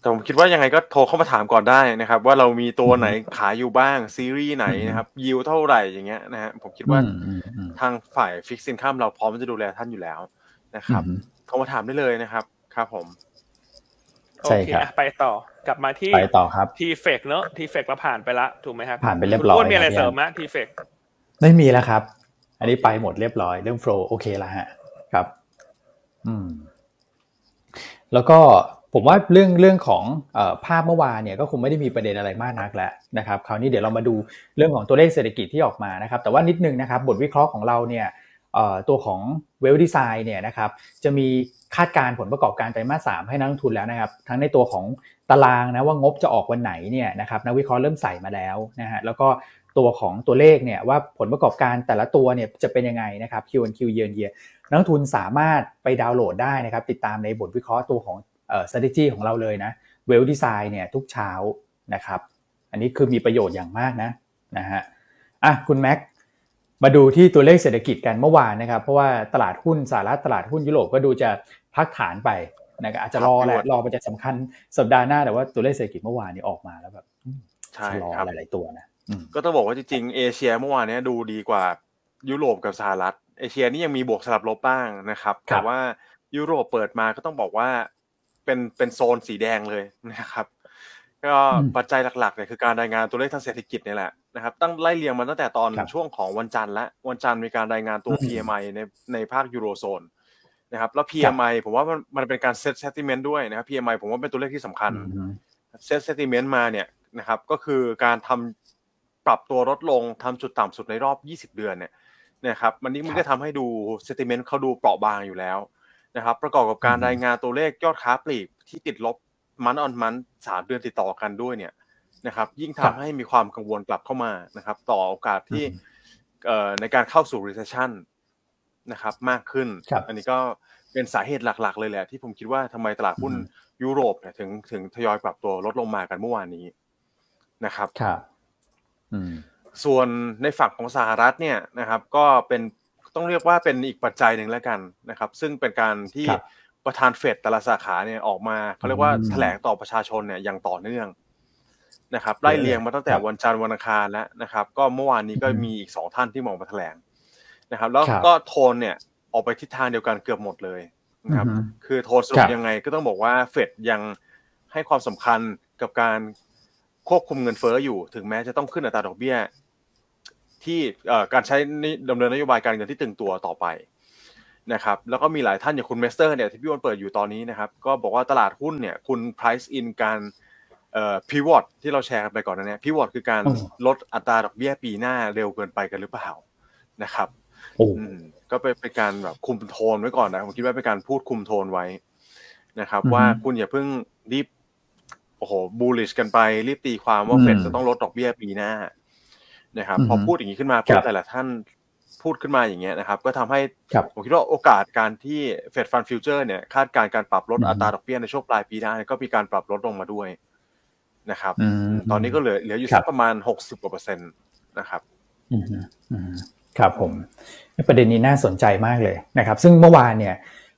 Speaker 3: แต่ผมคิดว่ายังไงก็โทรเข้ามาถามก่อนได้นะครับ ว่าเรามีตัวไหนขายอยู่บ้างซีรีส์ไหนนะครับ ยิวเท่าไหร่อย่างเงี้ยนะฮะผมคิดว่าทางฝ่าย Fixed Income เราพร้อมจะดูแลท่านอยู่แล้วนะครับ โทรมาถามได้เลยนะครับ ครับผม
Speaker 2: โอเคไปต่อกลับมาที่
Speaker 1: ไปต่อครับ
Speaker 2: ทีเฟกเนอะทีเฟกเราผ่านไปละถูกไหมครับ
Speaker 1: ผ่านไปเรียบร้อย
Speaker 2: คุณมีอะไรเสริมไหมทีเฟก
Speaker 1: ไม่มีแล้วครับ อันนี้ไปหมดเรียบร้อยเรื่องโฟล์โอเคแล้วฮะครับ อืม แล้วก็ผมว่าเรื่องเรื่องของอภาพเมื่อวานเนี่ยก็คงไม่ได้มีประเด็นอะไรมากนักแล้วนะครับ คราวนี้เดี๋ยวเรามาดูเรื่องของตัวเลขเศรษฐกิจที่ออกมานะครับ แต่ว่านิดนึงนะครับ บทวิเคราะห์ของเราเนี่ย ตัวของเวลดีไซน์เนี่ยนะครับจะมีคาดการผลประกอบการไตรมาสสามให้นักลงทุนแล้วนะครับ ทั้งในตัวของตารางนะว่างบจะออกวันไหนเนี่ยนะครับนักวิเคราะห์เริ่มใส่มาแล้วนะฮะแล้วก็ตัวของตัวเลขเนี่ยว่าผลประกอบการแต่ละตัวเนี่ยจะเป็นยังไงนะครับ Q1Q year on year นักทุนสามารถไปดาวน์โหลดได้นะครับ ติดตามในบทวิเคราะห์ตัวของเอ่อ strategy ของเราเลยนะเวลดีไซน์เนี่ยทุกเช้านะครับ อันนี้คือมีประโยชน์อย่างมากนะนะฮะอะคุณแม็ก มาดูที่ตัวเลขเศรษฐกิจกันเมื่อวานนะครับ เพราะว่าตลาดหุ้นสหรัฐตลาดหุ้นยุโรปก็ดูจะพักฐานไปนะครับอาจจะรอแหละรอไปจะสำคัญสัปดาห์หน้าแต่ว่าตัวเลขเศรษฐกิจเมื่อวานนี้ออกมาแล้วแบบ
Speaker 3: ใช่
Speaker 1: รอ
Speaker 3: ครับ
Speaker 1: หลาย ๆ ตัวนะ
Speaker 3: ก็ต้องบอกว่าจริงๆเอเชียเมื่อวานนี้ดูดีกว่ายุโรปกับสหรัฐ เอเชียนี่ยังมีบวกสลับลบบ้างนะครับ แต่ว่ายุโรปเปิดมาก็ต้องบอกว่าเป็นเป็นโซนสีแดงเลยนะครับ ก็ปัจจัยหลักๆเนี่ยคือการรายงานตัวเลขทางเศรษฐกิจนี่แหละนะครับตั้งไล่เรียงมาตั้งแต่ตอนช่วงของวันจันทร์และวันจันทร์มีการรายงานตัว PMI ในในภาคยูโรโซนนะครับแล้ว PMI ผมว่ามันมันเป็นการ set sentiment ด้วยนะครับ PMI ผมว่าเป็นตัวเลขที่สำคัญ set sentiment มาเนี่ยนะครับก็คือการทำปรับตัวลดลงทำจุดต่ำสุดในรอบ 20 เดือนเนี่ยนะครับมันนี้มันก็ทำให้ดู sentiment เขาดูเปราะบางอยู่แล้วนะครับประกอบกับการรายงานตัวเลขยอดค้าปลีกที่ติดลบ มันออนมันสามเดือนติดต่อกันด้วยเนี่ยนะครับ ยิ่งทำให้มีความกังวลกลับเข้ามานะครับ ต่อโอกาสที่ในการเข้าสู่ recession นะครับ มากขึ้น อันนี้ก็เป็นสาเหตุหลัก ๆ เลยแหละ ที่ผมคิดว่าทำไมตลาดหุ้นยุโรปเนี่ยถึงถึงทยอยปรับตัวลดลงมากันเมื่อวานนี้นะครับ
Speaker 1: ครับ
Speaker 3: ส่วนในฝั่งของสหรัฐเนี่ยนะครับ ก็เป็นต้องเรียกว่าเป็นอีกปัจจัยหนึ่งแล้วกันนะครับ ซึ่งเป็นการที่ ประธานเฟดแต่ละสาขาเนี่ยออกมาเขาเรียกว่าแถลงต่อประชาชนเนี่ยอย่างต่อเนื่องนะครับไล่เรียงมาตั้งแต่วันจันทร์วันอังคารแล้วนะครับ ก็เมื่อวานนี้ก็มีอีกสองท่านที่มองมาแถลงนะครับ แล้วก็โทนเนี่ยออกไปทิศทางเดียวกันเกือบหมดเลยนะครับ คือโทนสรุปยังไงก็ต้องบอกว่าเฟดยังให้ความสำคัญกับการควบคุมเงินเฟ้ออยู่ ถึงแม้จะต้องขึ้นอัตราดอกเบี้ย ที่การใช้ดำเนินนโยบายการเงินที่ตึงตัวต่อไป นะครับแล้วก็มีหลายท่านอย่างคุณเมสเตอร์เนี่ยที่พี่วันเปิดอยู่ตอนนี้นะครับก็บอกว่าตลาดหุ้นเนี่ยคุณ price in การเอ่อ pivot ที่เราแชร์กันไปก่อนนะเนี่ย pivot คือการลดอัตราดอกเบี้ยปีหน้าเร็วเกินไปกันหรือเปล่านะครับก็เป็นการแบบคุมโทนไว้ก่อนนะผมคิดว่าเป็นการพูดคุมโทนไว้นะครับ ว่าคุณอย่าเพิ่งรีบโอ้โหbullish กันไป รีบตีความว่าเฟดจะต้องลดดอกเบี้ยปีหน้านะครับ พอพูดอย่างนี้ขึ้นมาพแต่ละท่าน พูดขึ้นมาอย่างเงี้ยนะครับ ก็ทำให้ผมคิดว่าโอกาสการที่ Fed Fund Futures เนี่ยคาดการการปรับลดอัตราดอกเบี้ยในช่วงปลายปีหน้าก็มีการปรับลดลงมาด้วยนะครับ ตอนนี้ก็เหลือเหลืออยู่สักประมาณหกสิบกว่าเปอร์เซ็นต์นะครับ
Speaker 1: ครับผมประเด็นนี้น่าสนใจมากเลยนะครับ ซึ่งเมื่อวานเนี่ย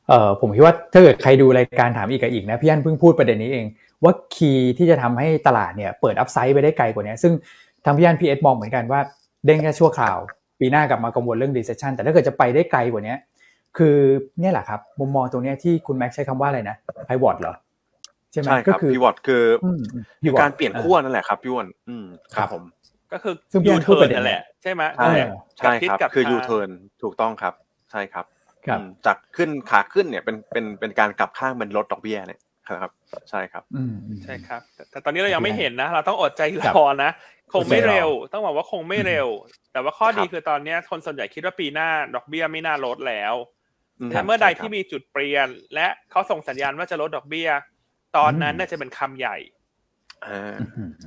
Speaker 1: เออผมคิดว่าถ้าเกิดใครดูรายการถามอีกกับอิกนะพี่อันเพิ่งพูดประเด็นนี้เอง ว่า key ที่จะทำให้ตลาดเนี่ยเปิด upside ไปได้ไกลกว่านี้ซึ่งทางพี่อันพีเอสมองเหมือนกันว่าเด้งแค่ชั่วคราว ปีหน้ากลับมากังวลเรื่อง recession แต่ถ้าเกิดจะไปได้ไกลกว่านี้คือเนี่ยแหละครับ มุมมองตรงนี้ที่คุณแม็กใช้คำว่าอะไรนะ pivot เหรอ
Speaker 3: ใช่ไหมก็คือ pivot คือการเปลี่ยนขั้วนั่นแหละครับพี่วอนอืมครับผม
Speaker 2: ก็คือยูเทิร์นนั่นแหละ ใช่ไหม
Speaker 3: ใช่ใช่ครับคือยูเทิร์นถูกต้องครับใช่ครับจากขึ้นขาขึ้นเนี่ยเป็นเป็นเป็นการกลับข้างเป็นลดดอกเบี้ยเนี่ยครับ ใช่ครับ
Speaker 2: ใช่ครับ แต่ตอนนี้เรายังไม่เห็นนะ เราต้องอดใจรอนะ คงไม่เร็ว ต้องบอกว่าคงไม่เร็ว แต่ว่าข้อดีคือตอนนี้คนส่วนใหญ่คิดว่าปีหน้าดอกเบี้ยไม่น่าลดแล้วแต่เมื่อใดที่มีจุดเปลี่ยน และเขาส่งสัญญาณว่าจะลดดอกเบี้ย ตอนนั้นน่าจะเป็นคำใหญ่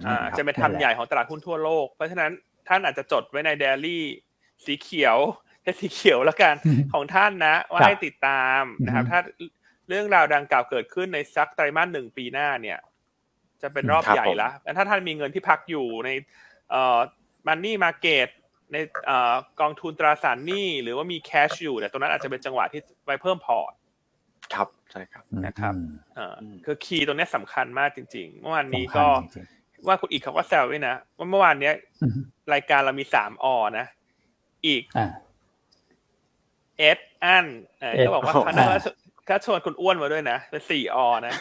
Speaker 2: อ่าจะเป็นคำใหญ่ของตลาดหุ้นทั่วโลก เพราะฉะนั้นท่านอาจจะจดไว้ใน daily สีเขียวแค่สีเขียวแล้วกันของท่านนะ ว่าให้ติดตามนะครับ ถ้าเรื่องราวดังกล่าวเกิดขึ้นในซักไตรมาสหนึ่งปีหน้าเนี่ย จะเป็นรอบใหญ่ละแล้วถ้าท่านมีเงินที่พักอยู่ในเอ่อ money market ในเอ่อกองทุนตราสารหนี้หรือว่ามี cash อยู่เนี่ยตรงนั้นอาจจะเป็นจังหวะที่ไปเพิ่มพอร์ต
Speaker 3: ครับใช่ครับ
Speaker 2: นะครับอ่าคือคีย์ตรงนี้สำคัญมากจริง ๆ เมื่อวานนี้ก็ว่าคุณอีกเขาก็แซวด้วยนะว่าเมื่อวานเนี้ย รายการเรามีสามอนะ อีกเอสอันก็บอกว่าคณะก็ชวนคุณอ้วนมาด้วยนะเป็นสี่อนะ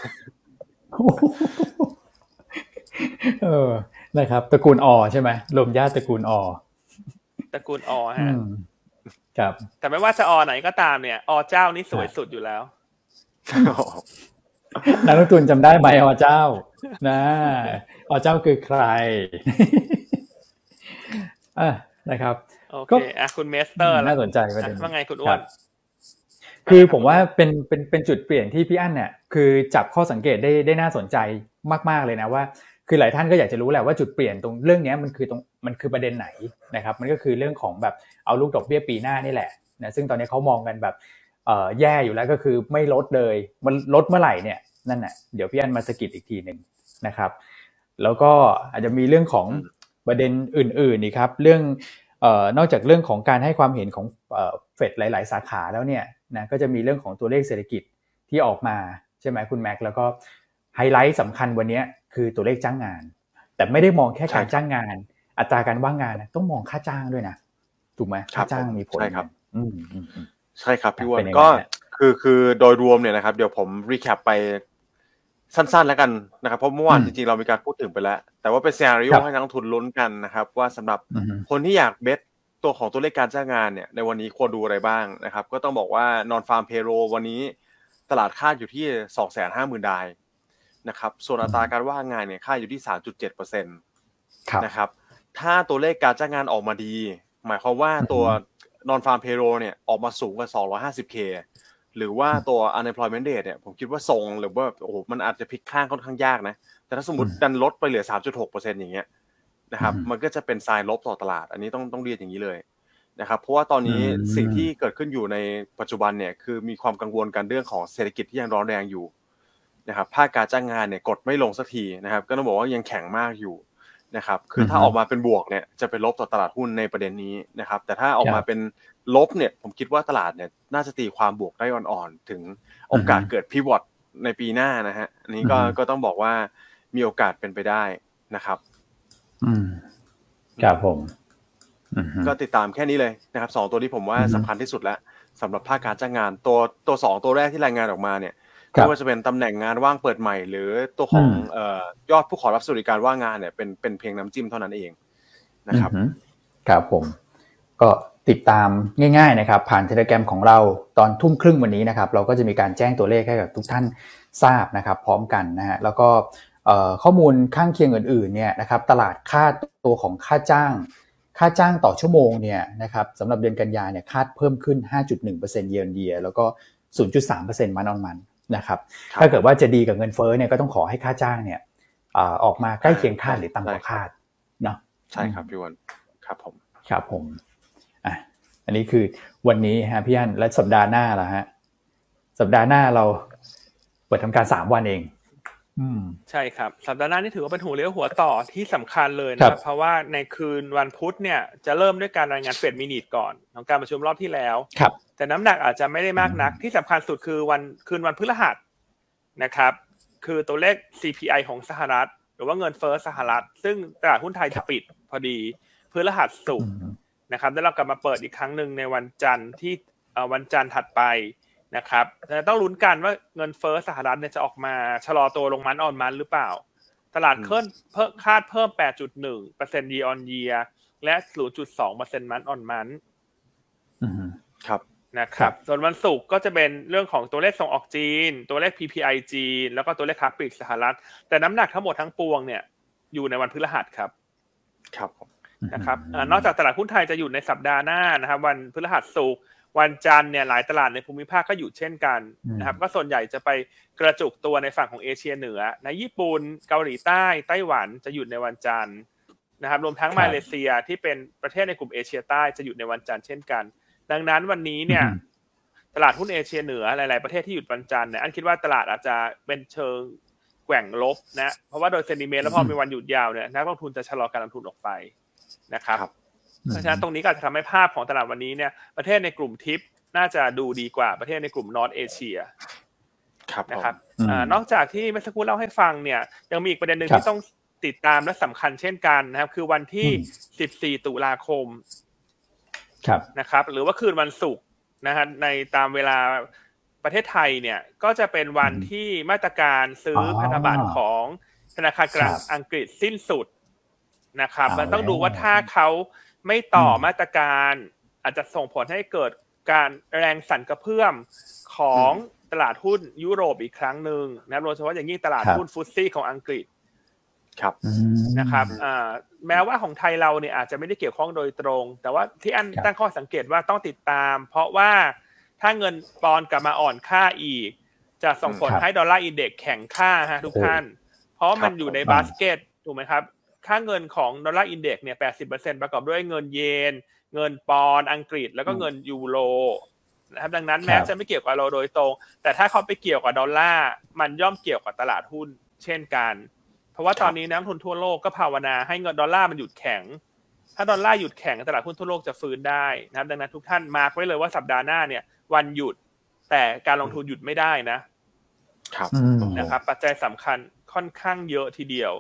Speaker 1: เออนะครับตระกูลอใช่ไหมรวมญาติตระกูลอ
Speaker 2: ตระกูลอฮะ
Speaker 1: ครับ
Speaker 2: แต่ไม่ว่าจะอไหนก็ตามเนี่ย อเจ้านี่สวยสุดอยู่แล้ว
Speaker 1: นักลงทุนจำได้ไหมอเจ้า นะอเจ้าคือใครอะนะครับ
Speaker 2: โอเคอะคุณเมสเตอร์
Speaker 1: น่าสนใจประเด็น
Speaker 2: ว่าไงคุณอ้วน
Speaker 1: คือผมว่าเป็นเป็นเป็นจุดเปลี่ยนที่พี่อั้นเนี่ยคือจับข้อสังเกตได้ได้น่าสนใจมาก ๆเลยนะว่า คือหลายท่านก็อยากจะรู้แหละว่าจุดเปลี่ยนตรงเรื่องนี้มันคือตรงมันคือประเด็นไหนนะครับมันก็คือเรื่องของแบบเอาลูกดอกเบี้ยปีหน้านี่แหละนะซึ่งตอนนี้เขามองกันแบบแย่อยู่แล้วก็คือไม่ลดเลยมันลดเมื่อไหร่เนี่ยนั่นแหะเดี๋ยวพี่อันมาสกิดอีกทีหนึ่งนะครับ แล้วก็อาจจะมีเรื่องของประเด็นอื่นๆนี่ครับเรื่องออนอกจากเรื่องของการให้ความเห็นของเฟดหลาย ๆ สาขาแล้วเนี่ยนะก็จะมีเรื่องของตัวเลขเศรษฐกิจที่ออกมาใช่ไหมคุณแม็กแล้วก็ไฮไลท์สำคัญวันนี้ คือตัวเลขจ้างงาน แต่ไม่ได้มองแค่การจ้างงาน อัตราการว่างงานต้องมองค่าจ้างด้วยนะถูกไหมค่าจ้างมีผล
Speaker 3: ใช่ครับ อืมใช่ครับพี่วอนก็คือคือโดยรวมเนี่ยนะครับ เดี๋ยวผม recap ไปสั้นๆแล้วกันนะครับเพราะเมื่อวานจริงๆเรามีการพูดถึงไปแล้ว แต่ว่าเป็น scenario ให้นักลงทุนลุ้นกันนะครับ ว่าสำหรับคนที่อยาก bet ตัวของตัวเลขการจ้างงานเนี่ยในวันนี้ควรดูอะไรบ้างนะครับ ก็ต้องบอกว่านอนฟาร์มเพโรวันนี้ตลาดคาดอยู่ที่สองแสนห้าหมื่นดาย นะครับ ส่วนอัตราการว่างงานเนี่ยค่าอยู่ที่ 3.7%นะครับ ถ้าตัวเลขการจ้างงานออกมาดี หมายความว่าตัวนอนฟาร์มเพโรเนี่ยออกมาสูงกว่า 250k หรือว่าตัว unemployment rate เนี่ยผมคิดว่าทรงหรือว่าโอ้โหมันอาจจะพลิกข้างค่อนข้างยากนะ แต่ถ้าสมมติดันลดไปเหลือ 3.6%อย่างเงี้ยนะครับมันก็จะเป็นทรายลบต่อตลาด อันนี้ต้องต้องเรียนอย่างนี้เลยนะครับเพราะว่าตอนนี้สิ่งที่เกิดขึ้นอยู่ในปัจจุบันเนี่ยคือมีความกังวลกันเรื่องของเศรษฐกิจที่ยังร้อนแรงอยู่ นะครับภาคการจ้างงานเนี่ยกดไม่ลงสักทีนะครับ ก็ต้องบอกว่ายังแข็งมากอยู่นะครับ คือถ้าออกมาเป็นบวกเนี่ยจะเป็นลบต่อตลาดหุ้นในประเด็นนี้นะครับ แต่ถ้าออกมาเป็นลบเนี่ย ผมคิดว่าตลาดเนี่ยน่าจะตีความบวกได้อ่อนๆ ถึงโอกาสเกิดพิวอตในปีหน้านะฮะ อันนี้ก็ก็ต้องบอกว่ามีโอกาสเป็นไปได้นะครับ
Speaker 1: อืมครับผม
Speaker 3: ก็ติดตามแค่นี้เลยนะครับสองตัวที่ผมว่าสำคัญที่สุดแล้วสำหรับภาคการจ้างงานตัวตัวสองตัวแรกที่รายงานออกมาเนี่ย ไม่ว่าจะเป็นตำแหน่งงานว่างเปิดใหม่ หรือตัวของยอดผู้ขอรับสวัสดิการว่างงานเนี่ยเป็นเป็นเพียงน้ำจิ้มเท่านั้นเองนะครับ
Speaker 1: ครับผมก็ติดตามง่ายๆนะครับ ผ่านเทเล gram ของเราตอนทุ่มครึ่งวันนี้นะครับ เราก็จะมีการแจ้งตัวเลขให้กับทุกท่านทราบนะครับ พร้อมกันนะฮะแล้วก็ข้อมูลข้างเคียงอื่นๆเนี่ยนะครับตลาดค่าตัวของค่าจ้าง ค่าจ้างต่อชั่วโมงเนี่ยนะครับสำหรับเดือนกันยาเนี่ยคาดเพิ่มขึ้น 5.1%เยนเดียแล้วก็ 0.3%มันออนมัน นะครับถ้าเกิดว่าจะดีกับเงินเฟ้อเนี่ยก็ต้องขอให้ค่าจ้างเนี่ยออกมาใกล้เคียงคาดหรือต่ำกว่าคาดเนาะ
Speaker 3: ใช่ครับพี่วันครับผม
Speaker 1: ครับผมอะอันนี้คือวันนี้ฮะพี่อันและสัปดาห์หน้าละฮะสัปดาห์หน้าเราเปิดทำการสามวันเอง
Speaker 2: ใช่ครับ สัปดาห์หน้านี่ถือว่าเป็นหัวเลี้ยวหัวต่อที่สำคัญเลยนะครับ เพราะว่าในคืนวันพุธเนี่ยจะเริ่มด้วยการรายงานเฟดมินิทก่อนของการประชุมรอบที่แล้ว
Speaker 1: ครับ
Speaker 2: แต่น้ำหนักอาจจะไม่ได้มากนัก ที่สำคัญสุดคือวันคืนวันพฤหัสนะครับ คือตัวเลข CPI ของสหรัฐ หรือว่าเงินเฟ้อสหรัฐ ซึ่งตลาดหุ้นไทยจะปิดพอดีพฤหัสสุกนะครับแล้วเรากลับมาเปิดอีกครั้งหนึ่งในวันจันทร์ที่วันจันทร์ถัดไป นะครับต้องลุ้นกันว่าเงินเฟ้อสหรัฐเนี่ยจะออกมาชะลอตัวลงมันออนมันหรือเปล่า ตลาดเคลื่อนเพิ่มคาดเพิ่ม 8.1เปอร์เซ็นต์ year on year และ 0.2เปอร์เซ็นต์มันออนมัน
Speaker 3: ครับ
Speaker 2: นะครับ ส่วนวันศุกร์ก็จะเป็นเรื่องของตัวเลขส่งออกจีน ตัวเลข PPI จีน แล้วก็ตัวเลขค้าปลีกสหรัฐ แต่น้ำหนักทั้งหมดทั้งปวงเนี่ยอยู่ในวันพฤหัสครับ
Speaker 3: ครับ
Speaker 2: นะครับนอกจากตลาดหุ้นไทยจะอยู่ในสัปดาห์หน้านะครับ วันพฤหัสศุกร์ วันจันทร์เนี่ยหลายตลาดในภูมิภาคก็อยู่เช่นกันนะครับ ก็ส่วนใหญ่จะไปกระจุกตัวในฝั่งของเอเชียเหนือ ในญี่ปุ่นเกาหลีใต้ไต้หวันจะหยุดในวันจันทร์นะครับ รวมทั้งมาเลเซียที่เป็นประเทศในกลุ่มเอเชียใต้จะหยุดในวันจันทร์เช่นกัน ดังนั้นวันนี้เนี่ยตลาดหุ้นเอเชียเหนือหลาย ๆประเทศที่หยุดวันจันทร์เนี่ยอันคิดว่าตลาดอาจจะเป็นเชิงแกว่งลบนะเพราะว่าโดยเซนิเมนต์แล้วพอมีวันหยุดยาวเนี่ยนักลงทุนจะชะลอการลงทุนออกไปนะครับ เพราะฉะนั้นตรงนี้ก็จะทำให้ภาพของตลาดวันนี้เนี่ยประเทศในกลุ่มทิปน่าจะดูดีกว่าประเทศในกลุ่มนอตเอเชีย
Speaker 3: ครับ
Speaker 2: นะครับนอกจากที่เมื่อสักครู่เล่าให้ฟังเนี่ยยังมีอีกประเด็นหนึ่งที่ต้องติดตามและสำคัญเช่นกันนะครับ คือวันที่ 14 ตุลาคม
Speaker 1: ครับ
Speaker 2: นะครับ หรือว่าคืนวันศุกร์นะฮะในตามเวลาประเทศไทยเนี่ยก็จะเป็นวันที่มาตรการซื้อพันธบัตรของธนาคารกลางอังกฤษสิ้นสุดนะครับ มันต้องดูว่าถ้าเขา ไม่ต่อมาตรการ อาจจะส่งผลให้เกิดการแรงสั่นกระเพื่อมของตลาดหุ้นยุโรปอีกครั้งหนึ่งนะโดยเฉพาะอย่างยิ่งตลาดหุ้นฟุตซี่ของอังกฤษ
Speaker 3: ครับ
Speaker 2: นะครับแม้ว่าของไทยเราเนี่ยอาจจะไม่ได้เกี่ยวข้องโดยตรง แต่ว่าที่อันตั้งข้อสังเกตว่าต้องติดตาม เพราะว่าถ้าเงินปอนด์กลับมาอ่อนค่าอีก จะส่งผลให้ Dollar Index แข็งค่าฮะทุกท่าน เพราะมันอยู่ในบาสเกตถูกไหมครับ ค่าเงินของ Dollar Index เนี่ยแปดสิบเปอร์เซ็นต์ประกอบด้วยเงินเยน เงินปอนด์อังกฤษแล้วก็เงินยูโรนะครับดังนั้นแม้จะไม่เกี่ยวกับเราโดยตรง แต่ถ้าเขาไปเกี่ยวกับดอลลาร์มันย่อมเกี่ยวกับตลาดหุ้นเช่นกัน เพราะว่าตอนนี้นักลงทุนทั่วโลกก็ภาวนาให้เงินดอลลาร์มันหยุดแข็ง ถ้าดอลลาร์หยุดแข็งตลาดหุ้นทั่วโลกจะฟื้นได้นะครับ ดังนั้นทุกท่านมาร์กไว้เลยว่าสัปดาห์หน้าเนี่ย วันหยุดแต่การลงทุนหยุดไม่ได้นะ
Speaker 3: ครับ
Speaker 2: นะครับ ปัจจัยสำคัญค่อนข้างเยอะทีเดียว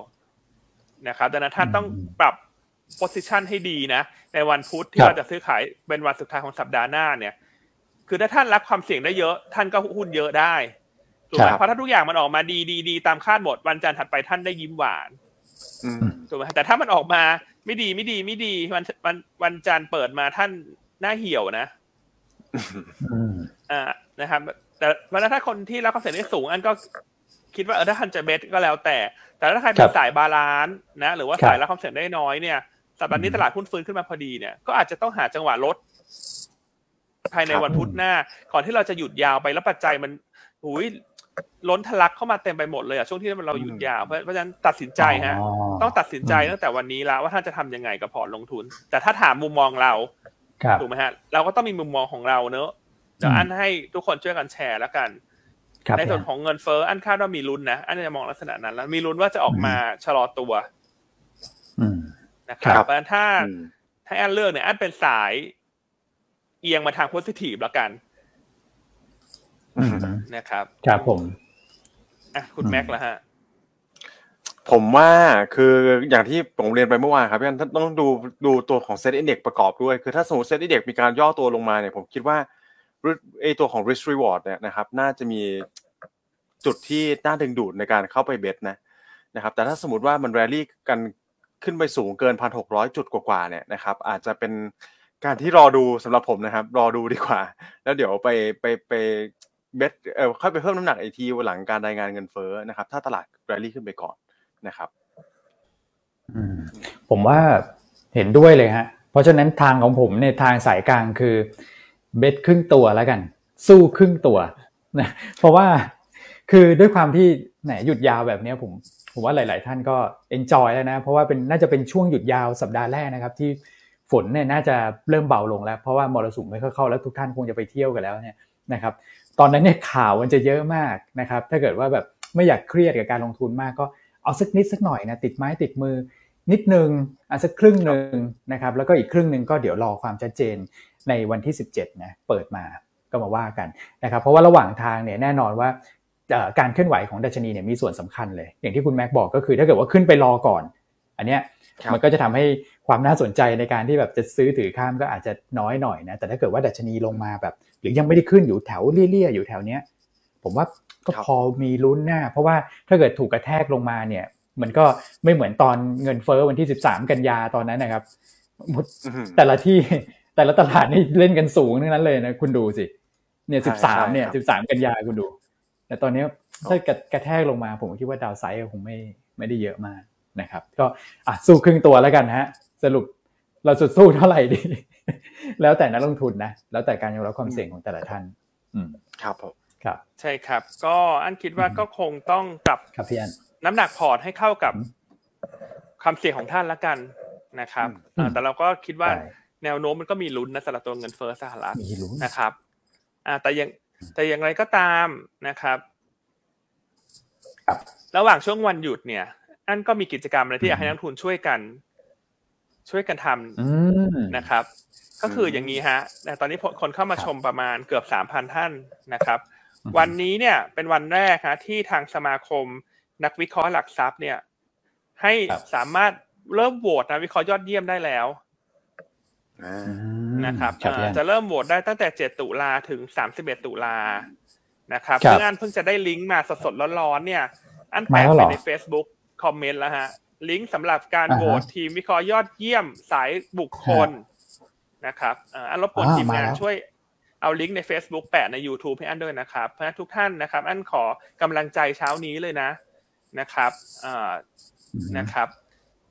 Speaker 2: นะครับดังนั้นท่านต้องปรับโพสิชันให้ดีนะ ในวันพุธที่เราจะซื้อขายเป็นวันสุดท้ายของสัปดาห์หน้าเนี่ย คือถ้าท่านรับความเสี่ยงได้เยอะ ท่านก็หุ้นเยอะได้ถูกไหมเพราะถ้าทุกอย่างมันออกมาดีดีดีตามคาดหมดวันจันทร์ถัดไปท่านได้ยิ้มหวานถูกไหมแต่ถ้ามันออกมาไม่ดีไม่ดีไม่ดีวันวันวันจันทร์เปิดมาท่านหน้าเหี่ยวนะอ่านะครับ แต่วันถ้าคนที่รับความเสี่ยงได้สูงอันก็ คิดว่าเออถ้าท่านจะ bet ก็แล้วแต่ แต่ถ้าใครเป็นสาย balance นะ หรือว่าสายรับความเสี่ยงได้น้อยเนี่ยสัปดาห์นี้ตลาดหุ้นฟื้นขึ้นมาพอดีเนี่ยก็อาจจะต้องหาจังหวะลดภายในวันพุธหน้า ก่อนที่เราจะหยุดยาวไปแล้วปัจจัยมันหุยล้นทะลักเข้ามาเต็มไปหมดเลยอะช่วงที่เราหยุดยาวเพราะฉะนั้นตัดสินใจฮะ ต้องตัดสินใจตั้งแต่วันนี้แล้วว่าท่านจะทำยังไงกับพอร์ตลงทุน แต่ถ้าถามมุมมองเราถูกไหมฮะ เราก็ต้องมีมุมมองของเราเนอะเดี๋ยวอันให้ทุกคนช่วยกันแชร์แล้วกัน ในส่วนของเงินเฟ้ออันคาดว่ามีลุ้นนะอันจะมองลักษณะนั้น แล้วมีลุ้นว่าจะออกมาชะลอตัวนะครับเพราะฉะนั้นถ้าถ้าแอนเลือกเนี่ยแอนเป็นสายเอียงมาทางโพสิทีฟแล้วกันนะครับ
Speaker 1: ครับผม
Speaker 2: อะคุณแม็กซ์ละฮะ
Speaker 3: ผมว่าคืออย่างที่ผมเรียนไปเมื่อวานครับพี่อันต้องดูดูตัวของ SET Index ประกอบด้วย คือถ้าสมมติ SET Index มีการย่อตัวลงมาเนี่ยผมคิดว่า ไอ้ตัวของ risk reward เนี่ยนะครับ น่าจะมีจุดที่น่าดึงดูดในการเข้าไป bet นะนะครับ แต่ถ้าสมมติว่ามันแรลลี่กันขึ้นไปสูงเกินพันหกร้อยจุดกว่าเนี่ยนะครับ อาจจะเป็นการที่รอดูสำหรับผมนะครับ รอดูดีกว่า แล้วเดี๋ยวไปไปไป bet เออค่อยไปเพิ่มน้ำหนักไอทีหลังการรายงานเงินเฟ้อนะครับ ถ้าตลาดแรลลี่ขึ้นไปก่อนนะครับ
Speaker 1: ผมว่าเห็นด้วยเลยฮะเพราะฉะนั้นทางของผมในทางสายกลางคือ bet ครึ่งตัวแล้วกัน สู้ครึ่งตัวนะเพราะว่าคือด้วยความที่แหนหยุดยาวแบบนี้ผมผมว่าหลาย ๆ ท่านก็ enjoy แล้วนะเพราะว่าเป็นน่าจะเป็นช่วงหยุดยาวสัปดาห์แรกนะครับ ที่ฝนเนี่ยน่าจะเริ่มเบาลงแล้ว เพราะว่ามรสุมไม่ค่อยเข้าแล้วทุกท่านคงจะไปเที่ยวกันแล้วเนี่ยนะครับ ตอนนั้นเนี่ยข่าวมันจะเยอะมากนะครับ ถ้าเกิดว่าแบบไม่อยากเครียดกับการลงทุนมากก็เอาสักนิดสักหน่อยนะติดไม้ติดมือนิดนึงอะสักครึ่งหนึ่งนะครับแล้วก็อีกครึ่งหนึ่งก็เดี๋ยวรอความชัดเจน ในวันที่ 17นะเปิดมาก็มาว่ากันนะครับเพราะว่าระหว่างทางเนี่ยแน่นอนว่าการเคลื่อนไหวของดัชนีเนี่ยมีส่วนสำคัญเลย อย่างที่คุณแม็กบอกก็คือถ้าเกิดว่าขึ้นไปรอก่อน อันเนี้ยมันก็จะทำให้ความน่าสนใจในการที่แบบจะซื้อถือข้ามก็อาจจะน้อยหน่อยนะแต่ถ้าเกิดว่าดัชนีลงมาแบบ หรือยังไม่ได้ขึ้นอยู่แถวเลี่ยๆอยู่แถวเนี้ยผมว่าก็พอมีลุ้นหน้า เพราะว่าถ้าเกิดถูกกระแทกลงมาเนี่ย มันก็ไม่เหมือนตอนเงินเฟ้อวันที่ 13 กันยาตอนนั้นนะครับแต่ละที่ แต่ละตลาดนี่เล่นกันสูงทั้งนั้นเลยนะคุณดูสิเนี่ย13เนี่ย13กันยาคุณดู แต่ตอนนี้ถ้ากระแทกลงมาผมคิดว่าดาวไซด์คงไม่ไม่ได้เยอะมากนะครับ ก็อะสู้ครึ่งตัวแล้วกันฮะ สรุปเราสุดสู้เท่าไหร่ดี แล้วแต่นักลงทุนนะ แล้วแต่การยอมรับความเสี่ยงของแต่ละท่าน อืม
Speaker 3: ครับผม
Speaker 1: ครับ
Speaker 2: ใช่ครับ ก็อันคิดว่าก็คงต้องปรับ
Speaker 1: ครับพี่อัน
Speaker 2: น้ำหนักพอร์ตให้เข้ากับความเสี่ยงของท่านละกันนะครับแต่เราก็คิดว่า แนวโน้มมันก็มีลุ้นนะสำหรับตัวเงินเฟ้อสหรัฐนะครับ อ่า แต่ยังแต่อย่างไรก็ตามนะครับ
Speaker 1: ครับ
Speaker 2: ระหว่างช่วงวันหยุดเนี่ย อันก็มีกิจกรรมอะไรที่อยากให้นักทุนช่วยกัน ช่วยกันทำนะครับ ก็คืออย่างนี้ฮะตอนนี้คนเข้ามาชมประมาณเกือบสามพันท่านนะครับ วันนี้เนี่ยเป็นวันแรกฮะที่ทางสมาคมนักวิเคราะห์หลักทรัพย์เนี่ย ให้สามารถเริ่มโหวตนะวิเคราะห์ยอดเยี่ยมได้แล้ว นะครับจะเริ่มโหวตได้ตั้งแต่ 7 ตุลาถึง 31 ตุลานะครับซึ่งอันเพิ่งจะได้ลิงก์มาสดๆร้อนๆเนี่ย อันแปะไปใน Facebook คอมเมนต์แล้วฮะ ลิงก์สำหรับการโหวตทีมวิเคราะห์ยอดเยี่ยมสายบุคคลนะครับอันรบกวนทีมงานช่วยเอาลิงก์ใน Facebook แปะใน YouTube ให้อันด้วยนะครับ เพราะฉะนั้นทุกท่านนะครับ อันขอกำลังใจเช้านี้เลยนะนะครับนะครับ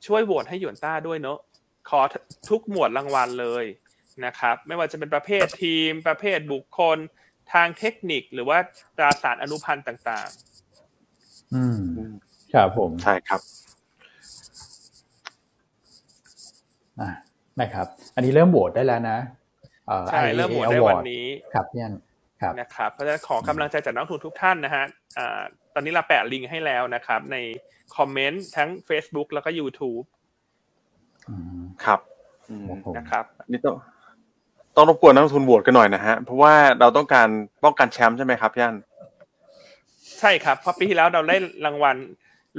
Speaker 2: ช่วยโหวตให้หยวนต้าด้วยเนอะ ขอทุกหมวดรางวัลเลยนะครับไม่ว่าจะเป็นประเภททีม ประเภทบุคคลทางเทคนิคหรือว่าตราสารอนุพันธ์ต่าง
Speaker 1: ๆ อืมครับผม
Speaker 3: ใช่ครับ
Speaker 1: อ่านะครับ อันนี้เริ่มโหวตได้แล้วนะ
Speaker 2: ใช่เริ่มโหวตได้วันนี้
Speaker 1: ครับพี่อันครับ
Speaker 2: นะครับเพราะฉะนั้นขอกำลังใจจากนักทุนทุกท่านนะฮะอ่าตอนนี้เราแปะลิงก์ให้แล้วนะครับ ในคอมเมนต์ทั้ง Facebook แล้วก็ YouTube
Speaker 3: ครับ
Speaker 2: นะครับ
Speaker 3: นี่ต้องต้องรบกวนนักทุนโหวตกันหน่อยนะฮะ เพราะว่าเราต้องการป้องกันแชมป์ใช่ไหมครับย่าน
Speaker 2: ใช่ครับเพราะปีที่แล้วเราได้รางวัล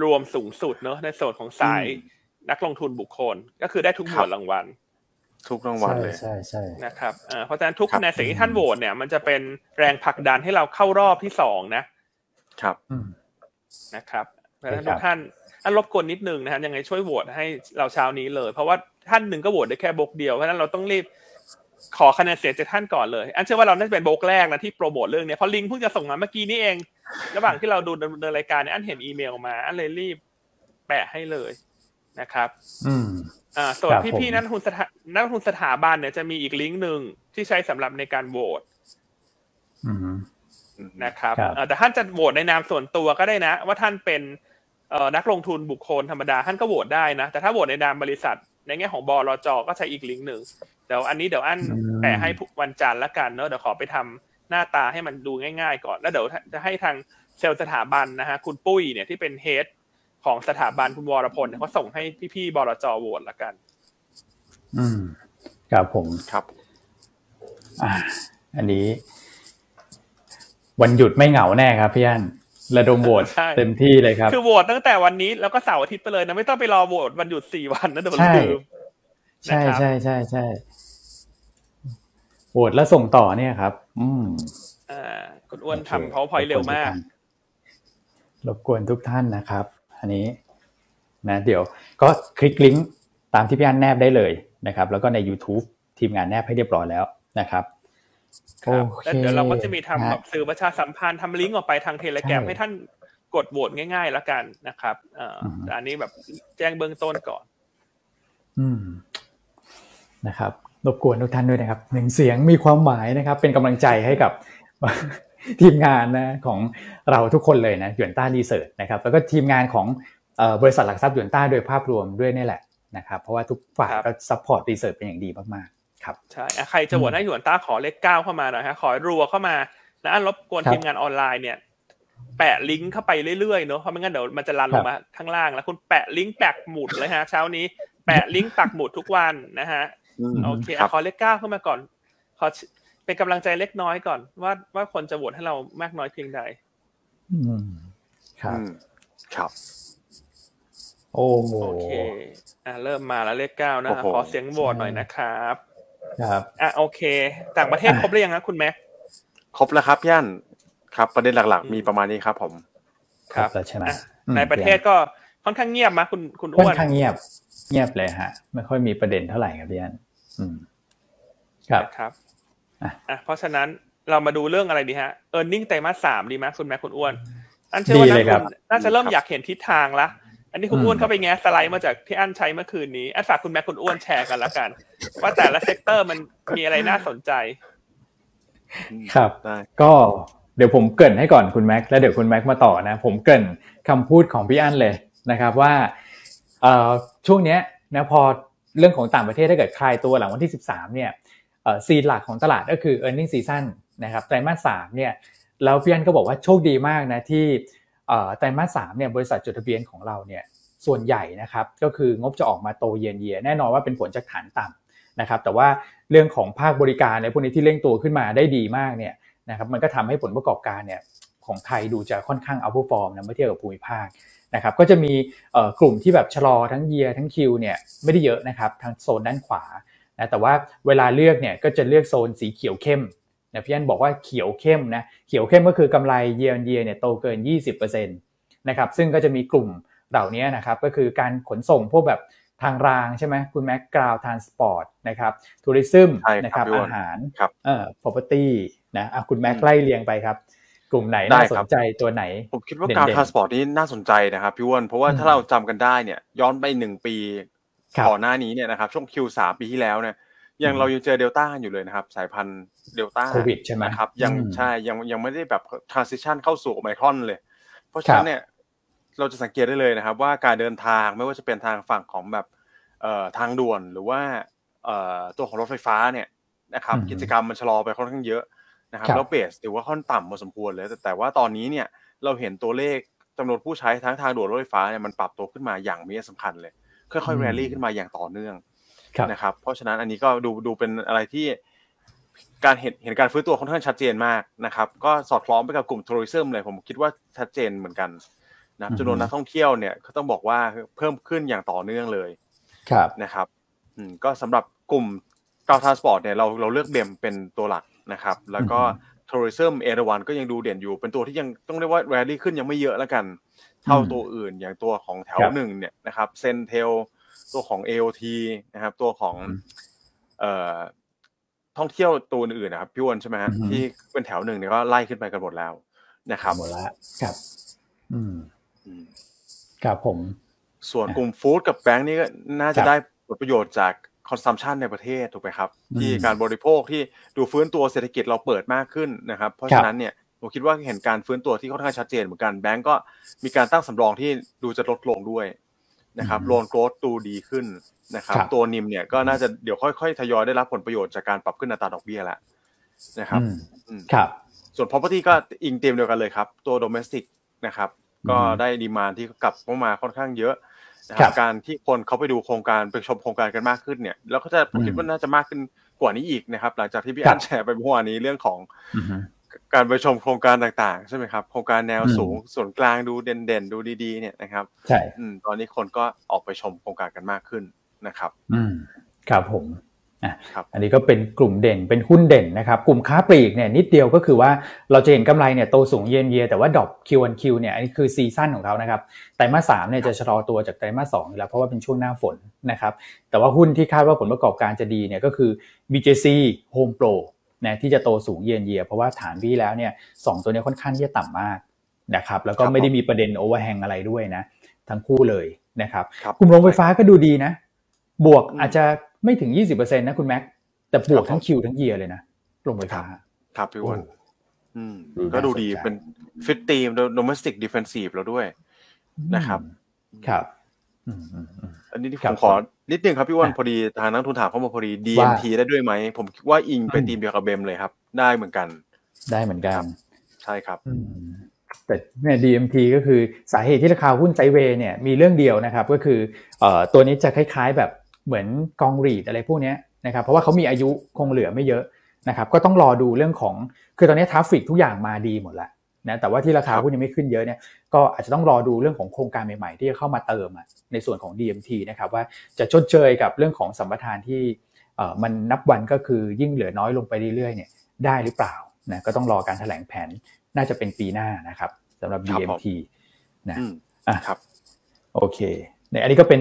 Speaker 2: รวมสูงสุดเนอะในโซนของสายนักลงทุนบุคคล ก็คือได้ทุกหมวดรางวัล
Speaker 3: ทุกรางวัลเลย
Speaker 1: ใช่ใช่
Speaker 2: นะครับเพราะฉะนั้นทุกคะแนนเสียงที่ท่านโหวตเนี่ยมันจะเป็นแรงผลักดันให้เราเข้ารอบที่สองนะ
Speaker 3: ครับ
Speaker 2: นะครับเพราะฉะนั้นทุกท่าน อันรบกวนนิดนึงนะฮะยังไงช่วยโหวตให้เราเช้านี้เลย เพราะว่าท่านหนึ่งก็โหวตได้แค่บกเดียวเพราะฉะนั้นเราต้องรีบขอคะแนนเสียงจากท่านก่อนเลย อันเชื่อว่าเราน่าจะเป็นบกแรกนะที่โปรโมทเรื่องนี้เพราะลิงเพิ่งจะส่งมาเมื่อกี้นี้เอง ระหว่างที่เราดูดำเนินรายการเนี่ยอันเห็นอีเมลมา อันเลยรีบแปะให้เลยนะครับ
Speaker 1: อืม
Speaker 2: อ่าส่วนพี่ๆนักทุนสถานักทุนสถาบันเนี่ยจะมีอีกลิงก์หนึ่งที่ใช้สำหรับในการโหวตนะครับแต่ท่านจะโหวตในนามส่วนตัวก็ได้นะ ว่าท่านเป็น นักลงทุนบุคคลธรรมดาท่านก็โหวตได้นะ แต่ถ้าโหวตในนามบริษัท ในแง่ของบอรจก็ใช้อีกลิงก์หนึ่งเดี๋ยวอันนี้เดี๋ยวอันแปะให้วันจันทร์ละกันเนอะเดี๋ยวขอไปทำหน้าตาให้มันดูง่าย ๆ ก่อนแล้วเดี๋ยวจะให้ทางเซลล์สถาบันนะฮะคุณปุ้ยเนี่ยที่เป็นเฮดของสถาบันคุณวรพลเขาส่งให้พี่ๆบรจโหวตละกัน
Speaker 1: อืมครับผม
Speaker 3: ครับ
Speaker 1: อ่าอันนี้ วันหยุดไม่เหงาแน่ครับพี่อัน ระดมโหวตเต็มที่เลยครับ
Speaker 2: คือโหวตตั้งแต่วันนี้แล้วก็เสาร์อาทิตย์ไปเลยนะ ไม่ต้องไปรอโหวตวันหยุดสี่วันนะเดี๋ยวลืม
Speaker 1: ใช่ใช่ใช่ใช่โหวตแล้วส่งต่อเนี่ยครับ อืม
Speaker 2: อ่าคุณอ้วนทำเพาพอยเร็วมาก
Speaker 1: รบกวนทุกท่านนะครับ อันนี้ นะ เดี๋ยว ก็คลิกลิงก์ตามที่พี่อันแนบได้เลยนะครับ แล้วก็ใน YouTube ทีมงานแนบให้เรียบร้อยแล้วนะครับ
Speaker 2: โอเคเดี๋ยวเราก็จะมีทำแบบสื่อประชาสัมพันธ์ทำลิงก์ออกไปทางเทเลแกรมให้ท่านกดโหวตง่ายๆแล้วกันนะครับอันนี้แบบแจ้งเบื้องต้นก่อน
Speaker 1: อืมนะครับรบกวนทุกท่านด้วยนะครับหนึ่งเสียงมีความหมายนะครับ เป็นกำลังใจให้กับทีมงานนะของเราทุกคนเลยนะหยวนต้า research นะครับ แล้วก็ทีมงานของบริษัทหลักทรัพย์หยวนต้าโดยภาพรวมด้วยนี่แหละนะครับ เพราะว่าทุกฝ่ายก็ support research เป็นอย่างดีมากๆ ครับ
Speaker 2: ใช่ใครจะโหวตให้หยวนต้าขอเลขเก้าเข้ามาหน่อยฮะขอรัวเข้ามานะรบกวนทีมงานออนไลน์เนี่ยแปะลิงก์เข้าไปเรื่อยๆเนาะเพราะไม่งั้นเดี๋ยวมันจะ run ลงมาข้างล่างแล้วคุณแปะลิงก์แปะหมุดเลยฮะ เช้านี้แปะลิงก์ปักหมุดทุกวันนะฮะโอเคขอเลขเก้าเข้ามาก่อน ขอเป็นกำลังใจเล็กน้อยก่อน ว่าว่าคนจะโหวตให้เรามากน้อยเพียงใด
Speaker 1: ครับ
Speaker 3: ครับ
Speaker 1: โอ้
Speaker 2: โอเค อ่าเริ่มมาแล้วเลขเก้านะขอเสียงโหวตหน่อยนะครับ
Speaker 1: ครับ
Speaker 2: อะโอเค ต่างประเทศครบหรือยังนะคุณแม็ก
Speaker 3: ครบแล้วครับย่านครับ ประเด็นหลัก ๆ มีประมาณนี้ครับผม
Speaker 1: ครับใช่ไหม
Speaker 2: ในประเทศก็ค่อนข้างเงียบมาคุณคุณอ้
Speaker 1: วนค่อนข้างเงียบ เงียบเลยฮะ ไม่ค่อยมีประเด็นเท่าไหร่ครับพี่อันอืมครับ
Speaker 2: ครับอะเพราะฉะนั้นเรามาดูเรื่องอะไรดีฮะ earning ไตรมาสสามดีไหมคุณแม็กคุณอ้วน อันเชื่อว่าน่าจะเริ่มอยากเห็นทิศทางละ อันนี้คุณอ้วนเข้าไปแง้สไลด์มาจากที่อันใช้เมื่อคืนนี้อันฝากคุณแม็กคุณอ้วนแชร์กันละกัน ว่าแต่ละ sector มันมีอะไรน่าสนใจ
Speaker 1: ครับ ก็เดี๋ยวผมเกินให้ก่อนคุณแม็กแล้วเดี๋ยวคุณแม็กมาต่อนะ ผมเกินคำพูดของพี่อันเลยนะครับว่าช่วงนี้นะพอเรื่องของต่างประเทศถ้าเกิดคลายตัวหลังวันที่ 13เนี่ยซีหลักของตลาดก็คือ e a r n i n g ็ season นะครับไตรมาสสามเนี่ยแล้วพี่อันก็บอกว่าโชคดีมากนะที่ ไตรมาสสามเนี่ยบริษัทจดทะเบียนของเราเนี่ยส่วนใหญ่นะครับก็คืองบจะออกมาโตเยียนเยียแน่นอนว่าเป็นผลจากฐานต่ำนะครับแต่ว่าเรื่องของภาคบริการในพวกนี้ที่เร่งตัวขึ้นมาได้ดีมากเนี่ยนะครับมันก็ทำให้ผลประกอบการเนี่ยของไทยดูจะค่อนข้างเอาฟอร์มนะเมื่อเทียบกับภูมิภาคนะครับก็จะมีกลุ่มที่แบบชะลอทั้งเยียทั้งคิวเนี่ยไม่ได้เยอะนะครับทางโซนด้านขวานะแต่ว่าเวลาเลือกเนี่ยก็จะเลือกโซนสีเขียวเข้ม นะพี่อันบอกว่าเขียวเข้มนะเขียวเข้มก็คือกำไรเยียร์เยียเนี่ยโตเกิน 20%นะครับซึ่งก็จะมีกลุ่มเหล่านี้นะครับก็คือการขนส่งพวกแบบทางรางใช่ไหมคุณแม็ก ground transport นะครับ tourism นะครับอาหารเอ่อ property นะคุณแม็กไล่เรียงไปครับ กลุ่มไหนน่าสนใจตัวไหน
Speaker 3: ผมคิดว่า ground transport์ตนี้น่าสนใจนะครับพี่วอนเพราะว่าถ้าเราจำกันได้เนี่ยย้อนไปหนึ่งปีก่อนหน้านี้เนี่ยนะครับช่วง Q3 ปีที่แล้วเนี่ย ยังเรายังเจอเดลต้าอยู่เลยนะครับ สายพันธุ์เดลต้า
Speaker 1: โควิดใช่ไหม
Speaker 3: ครับ ยังใช่ยังยังไม่ได้แบบ transition เข้าสู่ไมครอนเลย เพราะฉะนั้นเนี่ยเราจะสังเกตได้เลยนะครับ ว่าการเดินทางไม่ว่าจะเป็นทางฝั่งของแบบเอ่อทางด่วนหรือว่าเอ่อตัวของรถไฟฟ้าเนี่ยนะครับ กิจกรรมมันชะลอไปค่อนข้างเยอะนะครับแล้วเบสถือว่าค่อนต่ำพอสมควรเลยแต่แต่ว่าตอนนี้เนี่ยเราเห็นตัวเลขจำนวนผู้ใช้ทั้งทางด่วนรถไฟฟ้าเนี่ยมันปรับตัวขึ้นมาอย่างมีสำคัญเลย ค่อยๆแรลลี่ขึ้นมาอย่างต่อเนื่อง นะครับ เพราะฉะนั้นอันนี้ก็ดูดูเป็นอะไรที่การเห็นเห็นการฟื้นตัวค่อนข้างชัดเจนมากนะครับ ก็สอดคล้องไปกับกลุ่ม tourism เลยผมคิดว่าชัดเจนเหมือนกันนะจำนวนนักท่องเที่ยวเนี่ยก็ต้องบอกว่าเพิ่มขึ้นอย่างต่อเนื่องเลย
Speaker 1: ครับ
Speaker 3: นะครับอืมก็สำหรับกลุ่ม ground transport เนี่ยเราเราเลือก BEM เป็นตัวหลักนะครับ แล้วก็ tourism เอราวัณก็ยังดูเด่นอยู่ เป็นตัวที่ยังต้องเรียกว่าแรลลี่ขึ้นยังไม่เยอะแล้วกัน เท่าตัวอื่นอย่างตัวของแถวหนึ่งเนี่ยนะครับ CENTEL ตัวของ AOT นะครับ ตัวของเอ่อท่องเที่ยวตัวอื่นนะครับพี่วนใช่ไหมฮะที่เป็นแถวหนึ่งเนี่ยก็ไล่ขึ้นไปกันหมดแล้วนะครับ
Speaker 1: หมดแล้วครับ อืมครับผม
Speaker 3: ส่วนกลุ่ม food กับแบงค์นี่ก็น่าจะได้ผลประโยชน์จาก consumption ในประเทศถูกไหมครับ ที่การบริโภคที่ดูฟื้นตัวเศรษฐกิจเราเปิดมากขึ้นนะครับ เพราะฉะนั้นเนี่ยผมคิดว่าเห็นการฟื้นตัวที่ค่อนข้างชัดเจนเหมือนกันแบงก์ก็มีการตั้งสำรองที่ดูจะลดลงด้วย นะครับโลนโกรดดูดีขึ้นนะครับ ตัวนิมเนี่ยก็น่าจะเดี๋ยวค่อยๆ ทยอยได้รับผลประโยชน์จากการปรับขึ้นอัตราดอกเบี้ยแล้วนะครับ
Speaker 1: ครับ
Speaker 3: ส่วน property ก็อิงเต็มเดียวกันเลยครับ ตัว domestic นะครับ ก็ได้ดีมานที่กลับเข้ามาค่อนข้างเยอะนะครับการที่คนเขาไปดูโครงการไปชมโครงการกันมากขึ้นเนี่ย แล้วก็จะคิดว่าน่าจะมากขึ้นกว่านี้อีกนะครับ หลังจากที่พี่อันแชร์ไปเมื่อวานนี้เรื่องของ การไปชมโครงการต่างๆ ใช่ไหมครับ โครงการแนวสูงส่วนกลางดูเด่นๆ ดูดีๆ เนี่ยนะครับ
Speaker 1: ใช่
Speaker 3: ตอนนี้คนก็ออกไปชมโครงการกันมากขึ้นนะครับ
Speaker 1: อืมครับผมอันนี้ก็เป็นกลุ่มเด่นเป็นหุ้นเด่นนะครับ กลุ่มค้าปลีกเนี่ยนิดเดียวก็คือว่าเราจะเห็นกำไรเนี่ยโตสูงเยนเยียแต่ว่าดรอป Q1Q เนี่ยอันนี้คือ season ของเขานะครับไตรมาสสามเนี่ยจะชะลอตัวจากไตรมาสสองแล้วเพราะว่าเป็นช่วงหน้าฝนนะครับแต่ว่าหุ้นที่คาดว่าผลประกอบการจะดีเนี่ยก็คือ BJC Home Pro นะที่จะโตสูง year on year เพราะว่าฐานปีที่แล้วเนี่ยสองตัวนี้ค่อนข้างที่จะต่ำมากนะครับแล้วก็ไม่ได้มีประเด็น overhang อะไรด้วยนะ ทั้งคู่เลยนะครับกลุ่มโรงไฟฟ้าก็ดูดีนะ บวกอาจจะไม่ถึง 20%นะคุณแม็กแต่บวกทั้ง Q ทั้ง year เลยนะโรงไฟฟ้า
Speaker 3: ครับพี่วันก็ดูดีเป็น fit theme domestic defensive แล้วด้วยนะครับ
Speaker 1: ครับ
Speaker 3: อันนี้ที่ผมขอนิดนึงครับพี่วันพอดีทางนักลงทุนถามเข้ามาพอดี DMT ได้ด้วยไหม ผมคิดว่าอิงไปทีมเดียวกับ BEM เลยครับ ได้เหมือนกัน
Speaker 1: ได้เหมือนกัน
Speaker 3: ใช่ครับ
Speaker 1: แต่เนี่ย DMT ก็คือสาเหตุที่ราคาหุ้น sideway เนี่ยมีเรื่องเดียวนะครับ ก็คือเอ่อตัวนี้จะคล้าย ๆ แบบเหมือนกอง REIT อะไรพวกนี้นะครับเพราะว่าเขามีอายุคงเหลือไม่เยอะนะครับก็ต้องรอดูเรื่องของคือตอนนี้ traffic ทุกอย่างมาดีหมดแล้ว นะแต่ว่าที่ราคาหุ้นยังไม่ขึ้นเยอะเนี่ยก็อาจจะต้องรอดูเรื่องของโครงการใหม่ๆ ที่จะเข้ามาเติมในส่วนของ DMT นะครับว่าจะชดเชยกับเรื่องของสัมปทานที่มันนับวันก็คือยิ่งเหลือน้อยลงไปเรื่อยๆเนี่ยได้หรือเปล่านะก็ต้องรอการแถลงแผนน่าจะเป็นปีหน้านะครับสำหรับ DMT นะอะครับโอเคในอันนี้ก็เป็น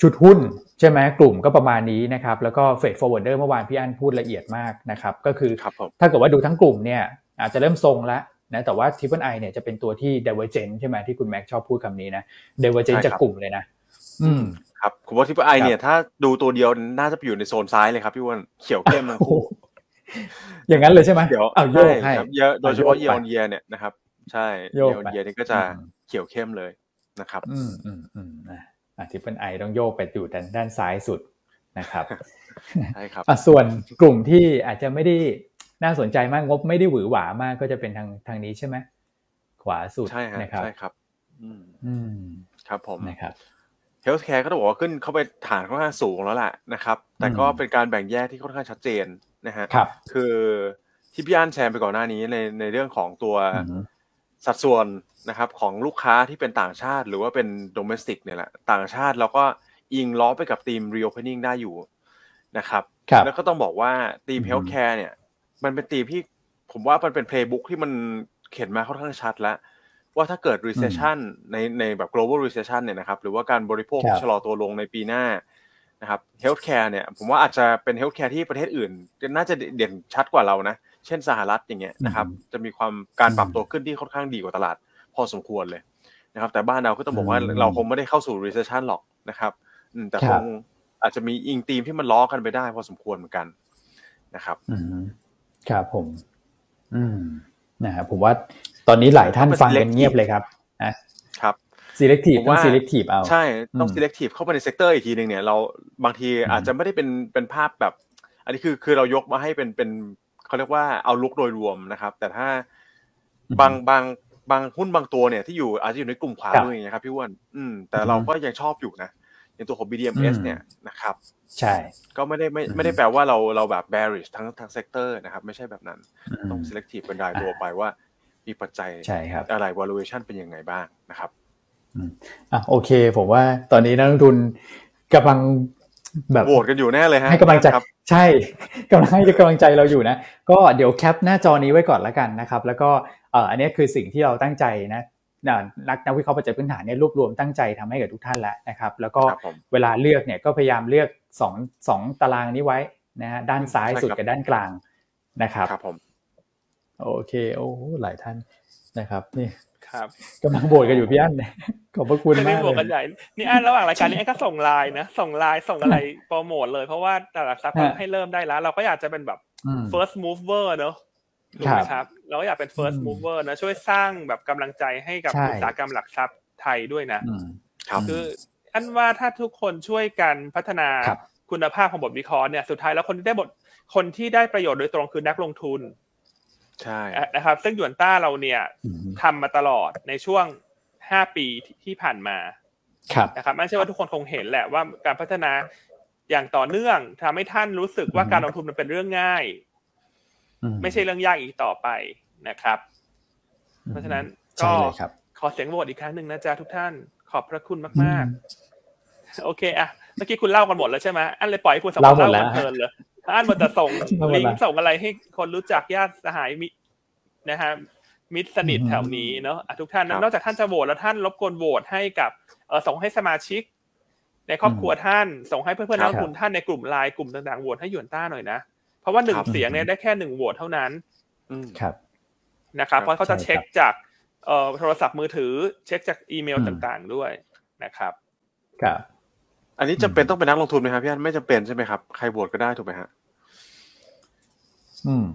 Speaker 1: ชุดหุ้นใช่ไหมกลุ่มก็ประมาณนี้นะครับแล้วก็ freight forwarder เมื่อวานพี่อันพูดละเอียดมากนะครับก็คือถ้าเกิดว่าดูทั้งกลุ่มเนี่ยอาจจะเริ่มทรงแล้ว นะแต่ว่า Triple I เนี่ยจะเป็นตัวที่ diverge ใช่ไหมที่คุณแม็กชอบพูดคำนี้นะ diverge จากกลุ่มเลยนะ อืม
Speaker 3: ครับผมว่า Triple I เนี่ยถ้าดูตัวเดียวน่าจะไปอยู่ในโซนซ้ายเลยครับพี่วันเขียวเข้มทั้งคู่
Speaker 1: อย่างนั้นเลยใช่ไหม
Speaker 3: เดี๋ยวเอาโยกให้เยอะโดยเฉพาะ year onเยียเนี่ยนะครับ ใช่เยอนเยียนี่ก็จะเขียวเข้มเลยนะครับ
Speaker 1: อืมอืมอืมอ่า Triple I ต้องโยกไปอยู่ด้านด้านซ้ายสุดนะครับ
Speaker 3: ใช่ครับ
Speaker 1: ส่วนกลุ่มที่อาจจะไม่ได้ น่าสนใจมากงบไม่ได้หวือหวามากก็จะเป็นทางทางนี้ใช่ไหมขวาสุด
Speaker 3: ใช่
Speaker 1: นะครับ
Speaker 3: ใช่ครับ
Speaker 1: อืมอืม
Speaker 3: ครับผม
Speaker 1: นะครับ
Speaker 3: healthcare ก็ต้องบอกว่าขึ้นเข้าไปฐานค่อนข้างสูงแล้วแหละนะครับ แต่ก็เป็นการแบ่งแยกที่ค่อนข้างชัดเจนนะฮะ
Speaker 1: ครับ
Speaker 3: คือที่พี่อันแชร์ไปก่อนหน้านี้ในในเรื่องของตัวสัดส่วนนะครับของลูกค้าที่เป็นต่างชาติหรือว่าเป็น domestic เนี่ยแหละต่างชาติเราก็อิงล้อไปกับทีม reopening ได้อยู่นะครับ แล้วก็ต้องบอกว่า theme healthcare เนี่ย มันเป็นตีมที่ผมว่ามันเป็น playbook ที่มันเขียนมาค่อนข้างชัดแล้ว ว่าถ้าเกิด recession ในในแบบ global recession เนี่ยนะครับ หรือว่าการบริโภคชะลอตัวลงในปีหน้านะครับ healthcare เนี่ย ผมว่าอาจจะเป็น healthcare ที่ประเทศอื่น น่าจะเด่นชัดกว่าเรานะ เช่นสหรัฐอย่างเงี้ยนะครับ จะมีความการปรับตัวขึ้นที่ค่อนข้างดีกว่าตลาด พอสมควรเลยนะครับ แต่บ้านเราก็ต้องบอกว่าเราคงไม่ได้เข้าสู่ recession หรอกนะครับแต่คงอาจจะมีอิงตีมที่มันล้อกันไปได้พอสมควรเหมือนกันนะครับ
Speaker 1: ครับผม อืมนะครับผมว่าตอนนี้หลายท่านฟังกันเงียบเลยครับ
Speaker 3: นะครับ
Speaker 1: selective ต้อง selective เอา
Speaker 3: ใช่ต้อง selective เข้าไปใน sector อีกทีหนึ่งเนี่ยเราบางทีอาจจะไม่ได้เป็นเป็นภาพแบบ อันนี้คือคือเรายกมาให้เป็นเป็นเขาเรียกว่าเอา look โดยรวมนะครับ แต่ถ้าบางบางบางหุ้นบางตัวเนี่ยที่อยู่อาจจะอยู่ในกลุ่มขวาด้วยนะครับพี่อ้วนอืมแต่เราก็ยังชอบอยู่นะ อย่างตัวของ BDMS เนี่ยนะครับ
Speaker 1: ใช่
Speaker 3: ก็ไม่ได้ไม่ไม่ได้แปลว่าเราเราแบบ bearish ทั้งทั้ง sector นะครับ ไม่ใช่แบบนั้นต้อง selective เป็นรายตัวไปว่ามีปัจจัย
Speaker 1: ใช่ครับ
Speaker 3: อะไร valuation เป็นยังไงบ้างนะครับ
Speaker 1: อะโอเค ผมว่าตอนนี้นักลงทุนกำลังแบบ
Speaker 3: โหวตกันอยู่แน่เลยฮะ
Speaker 1: ให้กำลังใจใช่กำลังให้กำลังใจเราอยู่นะ ก็เดี๋ยวแคปหน้าจอนี้ไว้ก่อนละกันนะครับ แล้วก็อันนี้คือสิ่งที่เราตั้งใจนะ นักนักวิเคราะห์ปัจจัยพื้นฐานเนี่ยรวบรวมตั้งใจทำให้กับทุกท่านแล้วนะครับ แล้วก็เวลาเลือกเนี่ยก็พยายามเลือกสองสองตารางนี้ไว้นะฮะด้านซ้ายสุดกับด้านกลางนะครับ
Speaker 3: ครับผม
Speaker 1: โอเคโอ้หลายท่านนะครับนี่
Speaker 2: ครับ
Speaker 1: กำลังโบดกันอยู่พี่อันขอบพระคุณมากเลย
Speaker 2: กันใหญ่นี่อันระหว่างรายการนี้ก็ส่งไลน์นะส่งไลน์ส่งอะไรโปรโมทเลยเพราะว่าแต่ละซับให้เริ่มได้แล้ว เราก็อยากจะเป็นแบบ first mover เนอะ ถูกไหมครับ เราก็อยากเป็น first mover นะช่วยสร้างแบบกำลังใจให้กับอุตสาหกรรมหลักทรัพย์ไทยด้วยนะคืออันว่าถ้าทุกคนช่วยกันพัฒนาคุณภาพของบทวิเคราะห์เนี่ยสุดท้ายแล้วคนที่ได้บทคนที่ได้ประโยชน์โดยตรงคือนักลงทุน
Speaker 3: ใช่
Speaker 2: นะครับ ซึ่งหยวนต้าเราเนี่ยทำมาตลอดในช่วงห้าปีที่ผ่านมานะครับไม่ใช่ว่าทุกคนคงเห็นแหละว่าการพัฒนาอย่างต่อเนื่องทำให้ท่านรู้สึกว่าการลงทุนมันเป็นเรื่องง่าย ไม่ใช่เรื่องยากอีกต่อไปนะครับ เพราะฉะนั้นก็ขอเสียงโหวตอีกครั้งหนึ่งนะจ๊ะทุกท่านขอบพระคุณมาก ๆ โอเคอะเมื่อกี้คุณเล่ากันหมดแล้วใช่ไหมอันเลยปล่อยให้คุณสองคนเล่ากันเพลินเลยท่านมันจะส่งลิงก์ส่งอะไรให้คนรู้จักญาติสหายมินะฮะมิตรสนิทแถวนี้เนาะทุกท่านนอกจากท่านจะโหวตแล้วท่านรบกวนโหวตให้กับเออส่งให้สมาชิก ในครอบครัวท่าน ส่งให้เพื่อนๆนักลงทุนท่านในกลุ่มไลน์กลุ่มต่างๆโหวตให้หยวนต้าหน่อยนะ เพราะว่าหนึ่งเสียงเนี่ยได้แค่หนึ่งโหวตเท่านั้น
Speaker 1: ครับ
Speaker 2: นะครับเพราะเขาจะเช็คจากเอ่อโทรศัพท์มือถือ เช็คจากอีเมลต่างๆด้วยนะครับ
Speaker 1: ครับ
Speaker 3: อันนี้จำเป็นต้องเป็นนักลงทุนไหมครับพี่อันไม่จำเป็นใช่ไหมครับใครโหวตก็ได้ถูกไหมฮะ
Speaker 1: อืม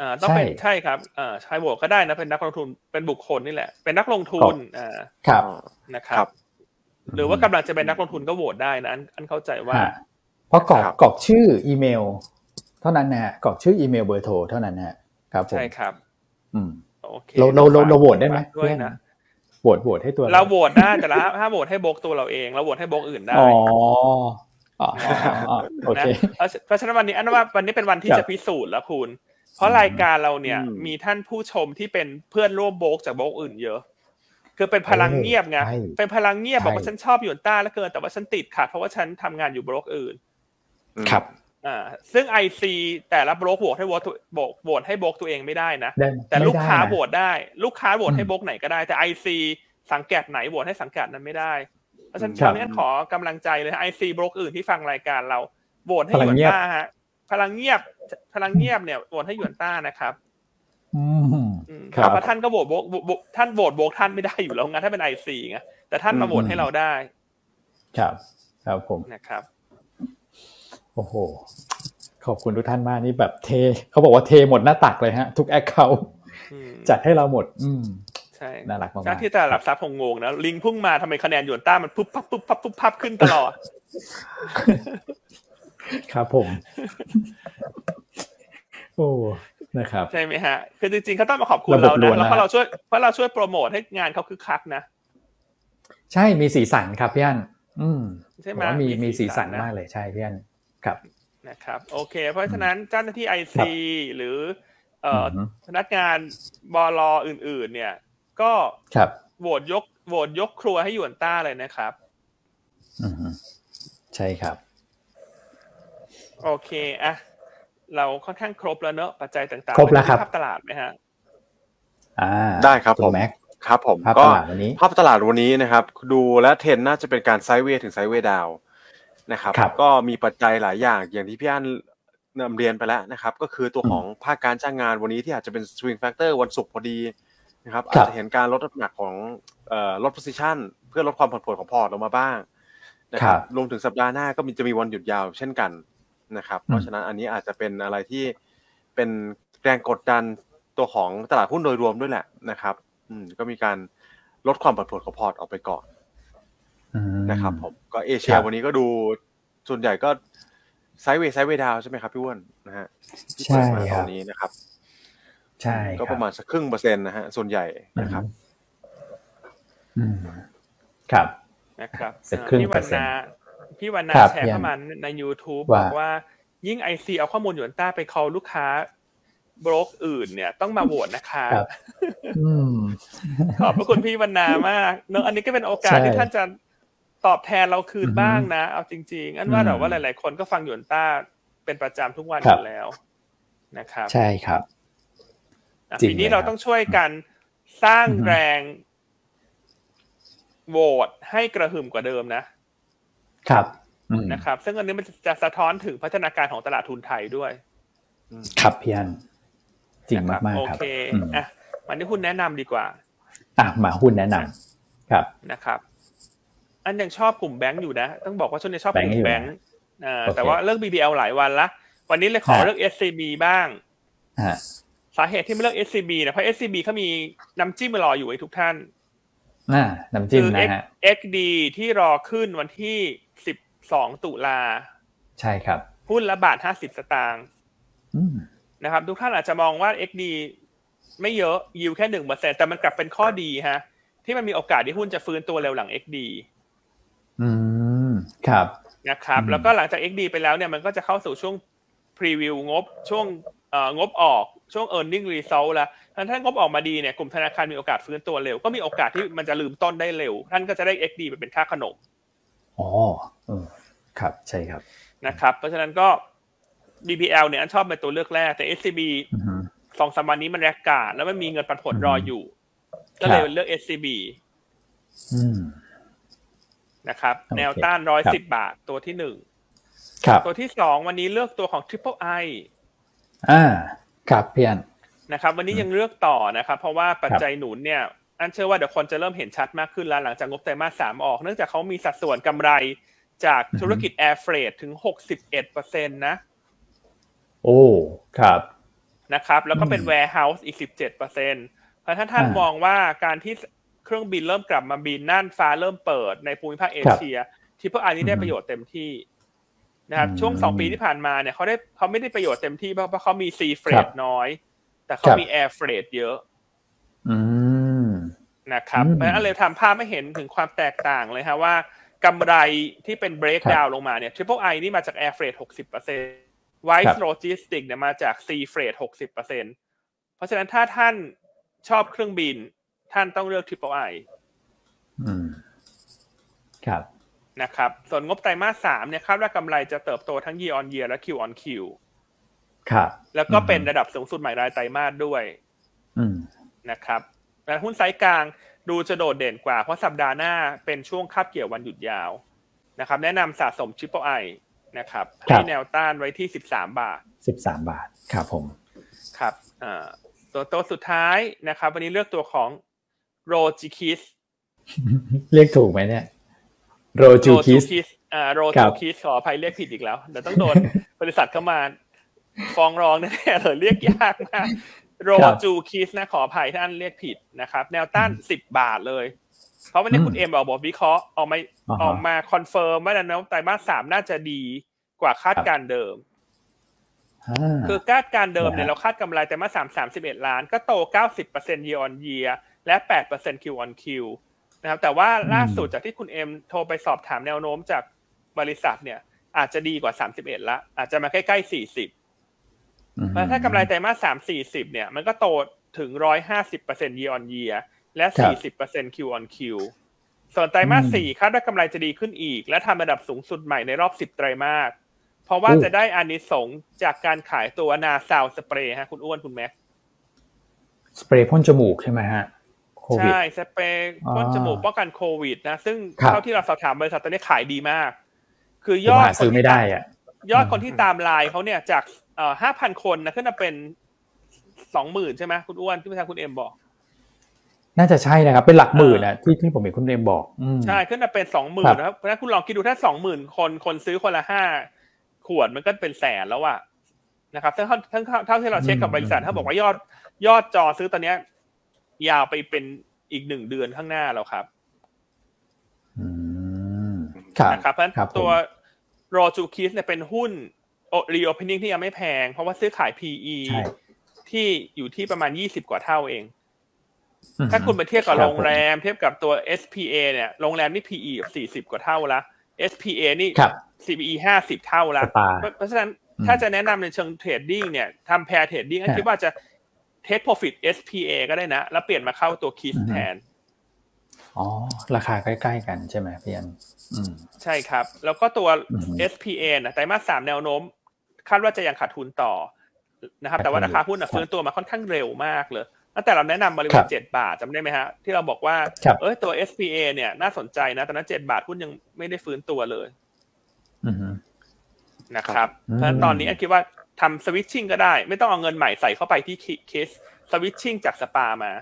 Speaker 2: อ่าต้องเป็นใช่ครับอ่าใช้โหวตก็ได้นะเป็นนักลงทุนเป็นบุคคลนี่แหละ เป็นนักลงทุนอ่า
Speaker 1: ครับ
Speaker 2: นะครับ หรือว่ากำลังจะเป็นนักลงทุนก็โหวตได้นะอันอันเข้าใจว่า
Speaker 1: เพราะกรอกกรอกชื่ออีเมล เท่านั้นนะฮะกรอกชื่ออีเมลเบอร์โทรเท่านั้นนะฮะครับผม
Speaker 2: ใช่ครับ
Speaker 1: อืม
Speaker 2: โอเค
Speaker 1: เราเราเราเราโหวตได้ไหม
Speaker 2: ด้วยนะ
Speaker 1: โหวตโหวตให้ตัว
Speaker 2: เราโหวตได้แต่ละถ้าโหวตให้บกตัวเราเอง เราโหวตให้บกอื่นได้
Speaker 1: อ๋ออ๋อโอเค
Speaker 2: นะเพราะฉะนั้นวันนี้อันว่าวันนี้เป็นวันที่จะพิสูจน์แล้วคุณ เพราะรายการเราเนี่ย มีท่านผู้ชมที่เป็นเพื่อนร่วมโบกจากโบกอื่นเยอะ คือเป็นพลังเงียบไงเป็นพลังเงียบบอกว่าฉันชอบหยวนต้าแล้วเกินแต่ว่าฉันติดขัดเพราะว่าฉันทำงานอยู่โบกอื่น
Speaker 1: ครับ
Speaker 2: อ่าซึ่งไอซีแต่ละโบรกโหวตให้โหวตโหวตให้โบรกตัวเองไม่ได้นะ
Speaker 1: ได้
Speaker 2: แต่ลูกค้า
Speaker 1: ไม่ได้นะ
Speaker 2: โหวตได้ ลูกค้าโหวตให้โบรกไหนก็ได้ แต่ IC สังกัดไหนโหวตให้สังกัดนั้นไม่ได้ เพราะฉะนั้น
Speaker 1: ครับ
Speaker 2: ตอนนี้ขอกำลังใจเลย IC โบรกอื่นที่ฟังรายการเราโหวตให้
Speaker 1: พ
Speaker 2: ห
Speaker 1: ลั
Speaker 2: ย
Speaker 1: ง
Speaker 2: วน
Speaker 1: เงียบ
Speaker 2: ต้าฮะ พลังเงียบ พลังเงียบเนี่ยโหวตให้หยวนต้านะครับ
Speaker 1: อืม
Speaker 2: อืม
Speaker 1: ครับ
Speaker 2: เพราะท่านก็โหวตโบรกโบรกท่านโหวตโบรกท่านไม่ได้อยู่แล้วงั้นถ้าเป็น IC ไงแต่ท่านมาโหวตให้เราได้
Speaker 1: ครับ ครับผม
Speaker 2: นะครับ
Speaker 1: โอ้โห ขอบคุณทุกท่านมากนี่แบบเท เขาบอกว่าเทหมดหน้าตักเลยฮะ ทุกแอคเคาท์
Speaker 2: อืม
Speaker 1: จัดให้เราหมด อืม
Speaker 2: ใช่
Speaker 1: น่ารักมากๆ
Speaker 2: จากที่ตลาดหลักทรัพย์คงงงนะ ลิงพุ่งมาทำไมคะแนนหยวนต้ามันปุ๊บปั๊บปุ๊บปั๊บปุ๊บปั๊บขึ้นตลอด
Speaker 1: ครับผม โอ้นะครับ
Speaker 2: ใช่ไหมฮะ คือจริงๆเขาต้องมาขอบคุณ
Speaker 1: ระบบ
Speaker 2: เรา
Speaker 1: ล้
Speaker 2: นะ
Speaker 1: วนนะ
Speaker 2: แล้วเพราะเราช่วยเพราะเราช่วยโปรโมทให้งานเขาคึกคักนะ
Speaker 1: ใช่มีสีสันครับพี่อันอืม
Speaker 2: ใช่ไหม
Speaker 1: ผมว่ามี
Speaker 2: มี
Speaker 1: มี
Speaker 2: สี
Speaker 1: สี
Speaker 2: สั
Speaker 1: สั
Speaker 2: น
Speaker 1: น
Speaker 2: นะ
Speaker 1: มากเลยใช่พี่อัน ครับ
Speaker 2: นะครับ โอเค เพราะฉะนั้นเจ้าหน้าที่ไอซีหรือเอ่ออ
Speaker 1: อฮึ
Speaker 2: พนักงานบลอื่น ๆ เนี่ย ก็
Speaker 1: ครับ
Speaker 2: โหวตยกโหวตยกครัวให้หยวนต้าเลยนะครับ
Speaker 1: อืมใช่ครับ
Speaker 2: โอเคอะเราค่อนข้างครบแล้วเนอะปัจจัยต่างๆ
Speaker 1: ครบแล้วครับ
Speaker 2: ภาพตลาดไหมฮะ
Speaker 1: อ่า
Speaker 3: ได้ครับ
Speaker 1: คุ
Speaker 3: ผ
Speaker 1: ณ
Speaker 3: ม
Speaker 1: แม็ก
Speaker 3: ครับผม
Speaker 1: ภาพ
Speaker 3: ก็
Speaker 1: ตลาดวันนี้
Speaker 3: ภาพตลาดวันนี้นะครับ ดูแล้วเทรนด์น่าจะเป็นการ sideway ถึง sideway down นะครับ
Speaker 1: ครับ
Speaker 3: ก็มีปัจจัยหลายอย่างอย่างที่พี่อันนำเรียนไปแล้วนะครับ ก็คือตัวของภาคการจ้างงานวันนี้ที่อาจจะเป็น swing factor วันศุกร์พอดีนะครับอาจจะเห็นการลดน้ำหนักของเอ่อลด position เพื่อลดความผันผวนของพอร์ตลงมาบ้างนะครับรวมถึงสัปดาห์หน้าก็มีจะมีวันหยุดยาวเช่นกันนะครับ เพราะฉะนั้นอันนี้อาจจะเป็นอะไรที่เป็นแรงกดดันตัวของตลาดหุ้นโดยรวมด้วยแหละนะครับ อืมก็มีการลดความผันผวนของพอร์ตออกไปก่อน
Speaker 1: อืม
Speaker 3: นะครับผมก็เอเชีย
Speaker 1: ครับ
Speaker 3: วันนี้ก็ดูส่วนใหญ่ก็ sideway sideway down ใช่ไหมครับพี่อ้วนนะฮะที่
Speaker 1: ใช่
Speaker 3: เปิดมา
Speaker 1: ค
Speaker 3: ต
Speaker 1: รั
Speaker 3: อบนนี้นะครับ
Speaker 1: ใช่
Speaker 3: ก็ประมาณสักครึ่งเปอร์เซ็นต์นะฮะส่วนใหญ่นะครับ
Speaker 1: อืมครับ
Speaker 2: นะครับ
Speaker 1: สักครึ่ง
Speaker 2: พี่
Speaker 1: เป
Speaker 2: วั
Speaker 1: อนร์เซ็นต์
Speaker 2: นาพี่วันนา
Speaker 1: ครับ
Speaker 2: แชร์เข้ามาใน YouTube
Speaker 1: ว่า
Speaker 2: บอกว่ายิ่งไอซีเอาข้อมูลหยวนต้าไป call ลูกค้าบล็อกอื่นเนี่ยต้องมาโหวตนะคะ
Speaker 1: ครับอืม
Speaker 2: ขอบพระคุณพี่วรรณามากเนอะอันนี้ก็เป็นโอกาส
Speaker 1: ใช่
Speaker 2: ที่ท่านจะ ตอบแทนเราคืน
Speaker 1: อือฮึ
Speaker 2: บ้างนะ เอาจริง ๆ อันว่า
Speaker 1: อืม
Speaker 2: แบบว่าหลาย ๆ คนก็ฟังหยวนต้าเป็นประจำทุกวัน
Speaker 1: ค
Speaker 2: อ
Speaker 1: รับ
Speaker 2: ยู่แล้วนะครับ
Speaker 1: ใช่ครับ
Speaker 2: อะ
Speaker 1: จริง
Speaker 2: ปีนี้
Speaker 1: เลย
Speaker 2: เรา
Speaker 1: ครับ
Speaker 2: ต้องช่วยกันสร้าง
Speaker 1: อือฮึ
Speaker 2: แรงโหวตให้กระหึ่มกว่าเดิมนะ ครับ
Speaker 1: อืม
Speaker 2: นะครับ ซึ่งอันนี้มันจะสะท้อนถึงพัฒนาการของตลาดทุนไทยด้วย
Speaker 1: ครับพี่อันจริง
Speaker 2: นะค
Speaker 1: มาก
Speaker 2: โอ
Speaker 1: ๆครับ
Speaker 2: เค
Speaker 1: อืม
Speaker 2: อะวันนี้คุณแนะนำดีกว่า
Speaker 1: อะมาหุ้นแนะนำครับ
Speaker 2: นะครับ อันยังชอบกลุ่มแบงก์อยู่นะ ต้องบอกว่าช่วงนี้ชอบกลุ่ม
Speaker 1: แบ
Speaker 2: แบ
Speaker 1: ง
Speaker 2: ง
Speaker 1: ก์
Speaker 2: ก์
Speaker 1: อยู่
Speaker 2: อ่า
Speaker 1: โอเค
Speaker 2: แต่ว่าเลิก BBL หลายวันละ วันนี้เลยขอ
Speaker 1: ฮะ
Speaker 2: เลิก SCB บ้าง
Speaker 1: ฮะ
Speaker 2: สาเหตุที่ไม่เลิก SCB นะเพราะ SCB เขามีน้ำจิ้มมารออยู่ให้ทุกท่าน
Speaker 1: อ่าน้ำจิ้ม
Speaker 2: คื
Speaker 1: นะฮะ
Speaker 2: XD ที่รอขึ้นวันที่12ตุลา
Speaker 1: ใช่ครับ
Speaker 2: หุ้นละบาท50สตางค์
Speaker 1: อืม
Speaker 2: นะครับ ทุกท่านอาจจะมองว่า XD ไม่เยอะยิวแค่หนึ่งเปอร์เซ็นแต่มันกลับเป็นข้อดีฮะ ที่มันมีโอกาสที่หุ้นจะฟื้นตัวเร็วหลัง XD
Speaker 1: อื มครับ
Speaker 2: นะครับ
Speaker 1: อืม
Speaker 2: แล้วก็หลังจาก XD ไปแล้วเนี่ยมันก็จะเข้าสู่ช่วงพรีวิวงบช่วงเอ่องบออกช่วง e a r n i n g result แล้วถ้างบออกมาดีเนี่ยกลุ่มธนาคารมีโอกาสฟื้นตัวเร็ว ก็มีโอกาสที่มันจะลืมต้นได้เร็ว ท่านก็จะได้ XD ไปเป็นค่าขนม
Speaker 1: อ๋อเออครับใช่ครับ
Speaker 2: นะครับ เพราะฉะนั้นก็ BBL เนี่ยอันชอบเป็นตัวเลือกแรก แต่ SCB สองสามวันนี้มันแรกกาดแล้วมันมีเงินปันผลรออยู่ ก็เลยเลือก SCB นะครับ แนวต้านร้อยสิบบาทตัวที่หนึ่งตัวที่สองวันนี้เลือกตัวของ Triple I
Speaker 1: อ่าครับพี่อัน
Speaker 2: นะครับ วันนี้ยังเลือกต่อนะครับ เพราะว่าปัจจัยหนุนเนี่ยอันเชื่อว่าเดี๋ยวคนจะเริ่มเห็นชัดมากขึ้นแล้วหลังจากงบไตรมาสสามออก เนื่องจากเขามีสัดส่วนกำไรจากธุรกิจ air freight ถึงหกสิบเอ็ดเปอร์เซ็นต์นะ
Speaker 1: โอ้ครับ
Speaker 2: นะครับ แล้วก็เป็น warehouse อีกสิบเจ็ดเปอร์เซ็นต์เพราะถ้าท่านมองว่าการที่ เครื่องบินเริ่มกลับมาบินน่านฟ้าเริ่มเปิดในภูมิภาคเอเชียTriple I นี่ได้ประโยชน์เต็มที่นะครับช่วงสองปีที่ผ่านมาเนี่ยเขาได้เขาไม่ได้ประโยชน์เต็มที่เพราะเขามี sea freight น้อย แต่เขามี air freight เยอะนะครับเพราะฉะนั้นเลยทำภาพไม่เห็นถึงความแตกต่างเลยฮะว่ากำไรที่เป็น break down ลงมาเนี่ย Triple I นี่มาจาก air freight หกสิบเปอร์เซ็นต์ WICE Logistics เนี่ยมาจาก sea freight หกสิบเปอร์เซ็นต์เพราะฉะนั้นถ้าท่านชอบเครื่องบิน ท่านต้องเลือก Triple I
Speaker 1: อืมครับ
Speaker 2: นะครับ ส่วนงบไตรมาสสามเนี่ยคาดว่ากำไรจะเติบโตทั้ง year on year และ Q on Q
Speaker 1: ครับ
Speaker 2: แล้วก็เป็นระดับสูงสุดใหม่รายไตรมาสด้วยนะครับและหุ้นไซส์กลางดูจะโดดเด่นกว่า เพราะสัปดาห์หน้าเป็นช่วงคาบเกี่ยววันหยุดยาวนะครับ แนะนำสะสม Triple I นะครับให้แนวต้านไว้ที่สิบสามบาท
Speaker 1: สิบสามบาท ครับผม
Speaker 2: ครับอ่าตัวตัวสุดท้ายนะครับ วันนี้เลือกตัวของ โรจิคิส
Speaker 1: เรียกถูกไหมเนี่ยโรจูคิส
Speaker 2: อ่าโรจูคิสขออภัยเรียกผิดอีกแล้วเดี๋ยวต้องโดนบริษัทเข้ามาฟ้องร้องแน่เลยเรียกยากมากโรจูคิสนะขออภัยท่านเรียกผิดนะครับ แนวต้านสิบบาทเลย เพราะวันนี้คุณเอ็มออกบทวิเคราะห์ออกมาออกมา confirm ว่าแนวไตรมาสสามน่าจะดีกว่าคาดการณ์เดิมคือคาดการณ์เดิมเนี่ยเราคาดกำไรไตรมาสามสามสิบเอ็ดล้าน ก็โตเก้าสิบเปอร์เซ็นต์ year on year และแปดเปอร์ เซ็นต์ Q on Q นะครับ แต่ว่าล่าสุดจากที่คุณเอ็มโทรไปสอบถามแนวโน้มจากบริษัทเนี่ย อาจจะดีกว่าสามสิบเอ็ดละ อาจจะมาใกล้ๆสี่สิบถ้ากำไรไตรมาสสามสี่สิบเนี่ย มันก็โตถึงร้อยห้าสิบเปอร์เซ็นต์ year on year และสี่สิบเปอร์เซ็นต์ Q on Q ส่วนไตรมาสสี่คาดว่ากำไรจะดีขึ้นอีก และทำระดับสูงสุดใหม่ในรอบสิบไตรมาสเพราะว่าจะได้อานิสงจากการขายตัวนาซาวสเปรย์ฮะคุณอ้วนคุณแม็ก
Speaker 1: สเปรย์พ่นจมูกใช่ไหมฮะ
Speaker 2: ใช่สเปรย์พ่นจมูกป้องกันโควิด นะ ซึ่งเท่าที่เราสอบถามบริษัทตอนนี้ขายดีมาก คือยอด
Speaker 1: ซื้อไม่ได้อะ
Speaker 2: ยอดคนที่ตามไลน์เขาเนี่ยจากเอ่อห้าพันคนนะขึ้นมาเป็นสองหมื่นใช่ไหมคุณอ้วนที่ประธานคุณเอ็มบอก
Speaker 1: น่าจะใช่นะครับ เป็นหลักหมื่นนะที่ที่ผมเห็นคุณเอ็มบอก
Speaker 2: ใช่ขึ้นมาเป็นสองหมื่นนะครับเพราะฉะนั้นคุณลองคิดดูถ้าสองหมื่นคนคนซื้อคนละห้าขวดมันก็เป็นแสนแล้วอะนะครับถ้าทั้งเท่าที่เราเช็คกับบริษัทเขาบอกว่ายอดยอดจองซื้อตอนเนี้ ยยาวไปเป็นอีกหนึ่งเดือนข้างหน้าแล้วครับนะครับเพราะฉะนั้นตัวโรจูคิสเนี่ยเป็นหุ้น reopening ที่ยังไม่แพง เพราะว่าซื้อขาย PE ที่อยู่ที่ประมาณยี่สิบกว่าเท่าเอง ถ้าคุณไปเทียบกับโรงแรม เทียบกับตัว SPA เนี่ยโรงแรมนี่ PE สี่สิบกว่าเท่าละ SPA นี่ PE ห้าสิบเท่าละเพราะฉะนั้นถ้าจะแนะนำในเชิง trading เนี่ยทำ pair trading คิดว่าจะ take profit SPA ก็ได้นะ แล้วเปลี่ยนมาเข้าตัว KISS แทน
Speaker 1: อ๋อ ราคาใกล้ ๆ กันใช่ไหมพี่อัน
Speaker 2: ใช่ครับ แล้วก็ตัว SPA นะไตรมาสสามแนวโน้ม คาดว่าจะยังขาดทุนต่อนะครับ แต่ว่าราคาหุ้นฟื้นตัวมาค่อนข้างเร็วมากเลยตั้งแต่เราแนะนำบริเวณเจ็ดบาทจำได้ไหมฮะ ที่เราบอกว่า เออตัว SPA เนี่ย น่าสนใจนะตอนนั้นเจ็ดบาทหุ้นยังไม่ได้ฟื้นตัวเลยนะครับเพราะฉะนั้นตอนนี้อันคิดว่า ทำสวิตชิ่งก็ได้ ไม่ต้องเอาเงินใหม่ใส่เข้าไปที่เคสสวิตชิ่งจากสปามา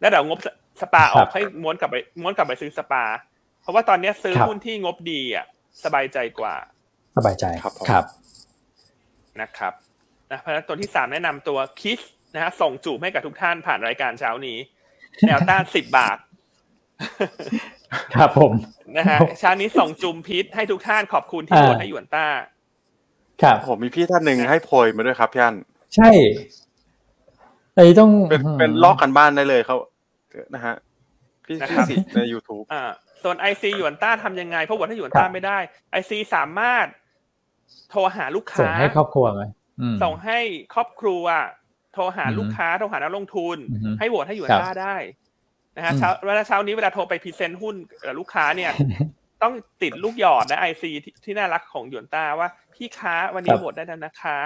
Speaker 2: แล้วเดี๋ยวงบสปาออกให้ม้วนกลับไปม้วนกลับไปซื้อสปา เพราะว่าตอนนี้ซื้อหุ้นที่งบดีอะ สบายใจกว่า
Speaker 1: สบายใจครับครับ
Speaker 2: นะครับนะเพราะฉะนั้นตัวที่สามแนะนำตัวคิสนะฮะส่งจูบให้กับทุกท่านผ่านรายการเช้านี้ แนวต้านสิบบาท
Speaker 1: ครับผม
Speaker 2: นะฮะเช้านี้ส่งจุมพิษให้ทุกท่านขอบคุณที่โหวตให้หยวนต้า
Speaker 3: ครับผมมีพี่ท่านหนึ่งให้โพยมาด้วยครับพี่อัน
Speaker 1: ใช่ไอ้ต้อง
Speaker 3: เป็นเป็นลอกกันบ้านได้เลยเขานะฮะพี่พี่สิใน YouTube
Speaker 2: อ่าส่วน IC หยวนต้าทำยังไง เพราะว่าถ้าหยวนต้าไม่ได้ IC สามารถ โทรหาลูกค้าส่
Speaker 1: งให้ครอบครัวไหม
Speaker 2: ส่งให้ครอบครัว โทรหาลูกค้าโทรหานักลงทุน ให้โหวตให้หยวนต้าได้นะฮะเช้าเวลาเช้านี้เวลาโทรไป present หุ้นลูกค้าเนี่ย ต้องติดลูกหยอดนะ IC ที่น่ารักของหยวนต้าว่า พี่ขาวันนี้โหวตได้แล้วนะคะ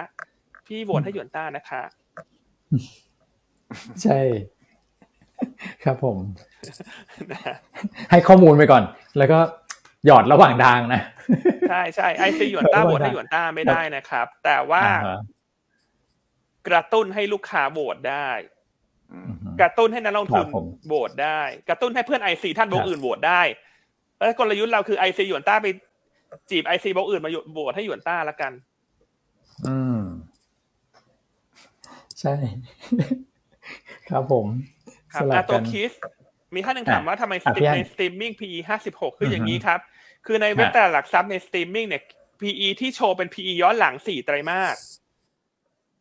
Speaker 2: พี่โหวตให้หยวนต้านะคะ
Speaker 1: ใช่ ครับผม ให้ข้อมูลไปก่อน แล้วก็หยอดระหว่างทางนะ
Speaker 2: ใช่ใช่ IC หยวนต้าโหวตให้หยวนต้าไม่ได้นะครับ แต่ว่ากระตุ้นให้ลูกค้าโหวตได้กระตุ้นให้นักลงทุนโหวตได้ กระตุ้นให้เพื่อน IC ท่านโบรกอื่นโหวตได้ แล้วกลยุทธ์เราคือ IC หยวนต้าไปจีบ IC โบรกอื่นมาโหวตให้หยวนต้าละกัน
Speaker 1: อืม ใช่ ครับผม
Speaker 2: ครับตัว KISSมีท่านหนึ่งถามว่าทำไมในสตรีมมิ่ง PE ห้าสิบหกคืออย่างนี้ครับ คือในเว็บตลาดหลักทรัพย์ในสตรีมมิ่งเนี่ย PE ที่โชว์เป็น PE ย้อนหลังสี่ไตรมาส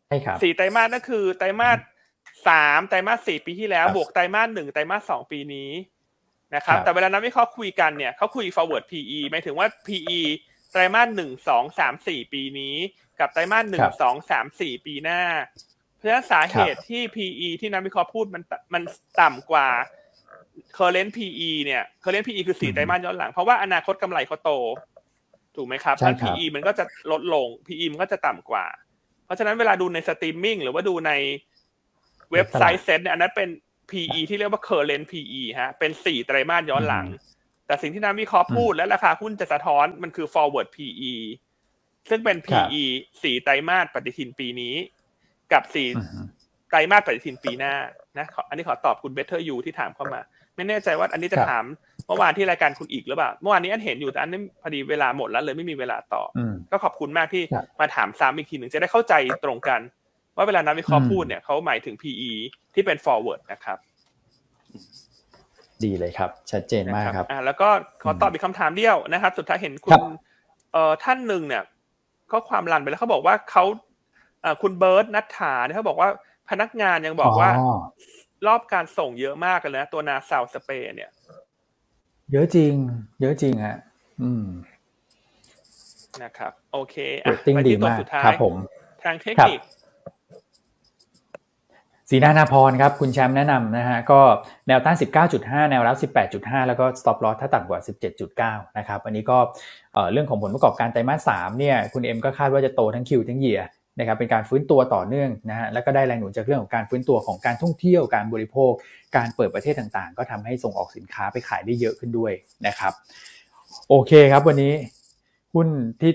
Speaker 1: ใช่ครับ
Speaker 2: สี่ไตรมาสนั่นคือไตรมาสสามไตรมาสสี่ปีที่แล้ว บวกไตรมาสหนึ่งไตรมาสสองปีนี้ นะครับแต่เวลานักวิเคราะห์คุยกันเนี่ยเขาคุย forward PE หมายถึงว่า PE ไตรมาสหนึ่งสองสามสี่ปีนี้ กับไตรมาสหนึ่งสองสามสี่ปีหน้า เพราะฉะนั้นสาเหตุที่ PE ที่นักวิเคราะห์พูดมันมันต่ำกว่า current PE เนี่ย current PE คือสี่ไตรมาสย้อนหลัง เพราะว่าอนาคตกำไรเขาโต ถูกไหมครับถ้า PE มันก็จะลดลง PE มันก็จะต่ำกว่า เพราะฉะนั้นเวลาดูในสตรีมมิ่งหรือว่าดูในเว็บไซต์เซ็ตเนี่ยอันนั้นเป็น PE ที่เรียกว่า current PE ฮะ เป็นสี่ไตรมาสย้อนหลัง แต่สิ่งที่นักวิเคราะห์พูดและราคาหุ้นจะสะท้อนมันคือ forward PE ซึ่งเป็น PE สี่ไตรมาสปฏิทินปีนี้ กับสี่ไตรมาสปฏิทินปีหน้านะอันนี้ขอตอบคุณ Better You ที่ถามเข้ามา ไม่แน่ใจว่าอันนี้จะถามเมื่อวานที่รายการคุณอีกหรือเปล่า เมื่อวานนี้อันเห็นอยู่แต่อันนี้พอดีเวลาหมดแล้วเลยไม่มีเวลาตอบก็ขอบคุณมากที่มาถามซ้ำอีกทีหนึ่งจะได้เข้าใจตรงกัน ว่าเวลานักวิเคราะห์พูดเนี่ยเขาหมายถึง PE ที่เป็น forward นะครับ
Speaker 1: ดีเลยครับ ชัดเจนมากครับ
Speaker 2: อ่าแล้วก็ขอตอบอีกคำถามเดียวนะครับ สุดท้ายเห็นคุณเอ่อท่านหนึ่งเนี่ยข้อความรันไปแล้วเขาบอกว่าเขาคุณเบิร์ตนัทธาเนี่ยเขาบอกว่าพนักงานยังบอกว่า รอบการส่งเยอะมากเลยนะ ตัวนาซาวสเปรเนี่ย
Speaker 1: เยอะจริง เยอะจริงฮะอืม
Speaker 2: นะครับ โอเค
Speaker 1: อะไปที่ตัวสุดท้ายครับผม
Speaker 2: ทางเทคนิค
Speaker 1: สีนานาพรครับ คุณแชมป์แนะนำนะฮะก็แนวต้าน 19.5 แนวรับ 18.5 แล้วก็ stop loss ถ้าต่ำกว่า 17.9 นะครับอันนี้ก็เรื่องของผลประกอบการไตรมาส3เนี่ยคุณเอ็มก็คาดว่าจะโตทั้งคิวทั้งเยียนะครับเป็นการฟื้นตัวต่อเนื่องนะฮะแล้วก็ได้แรงหนุนจากเรื่องของการฟื้นตัวของการท่องเที่ยวการบริโภค การเปิดประเทศต่างๆ ก็ทำให้ส่งออกสินค้าไปขายได้เยอะขึ้นด้วยนะครับโอเคครับวันนี้หุ้นที่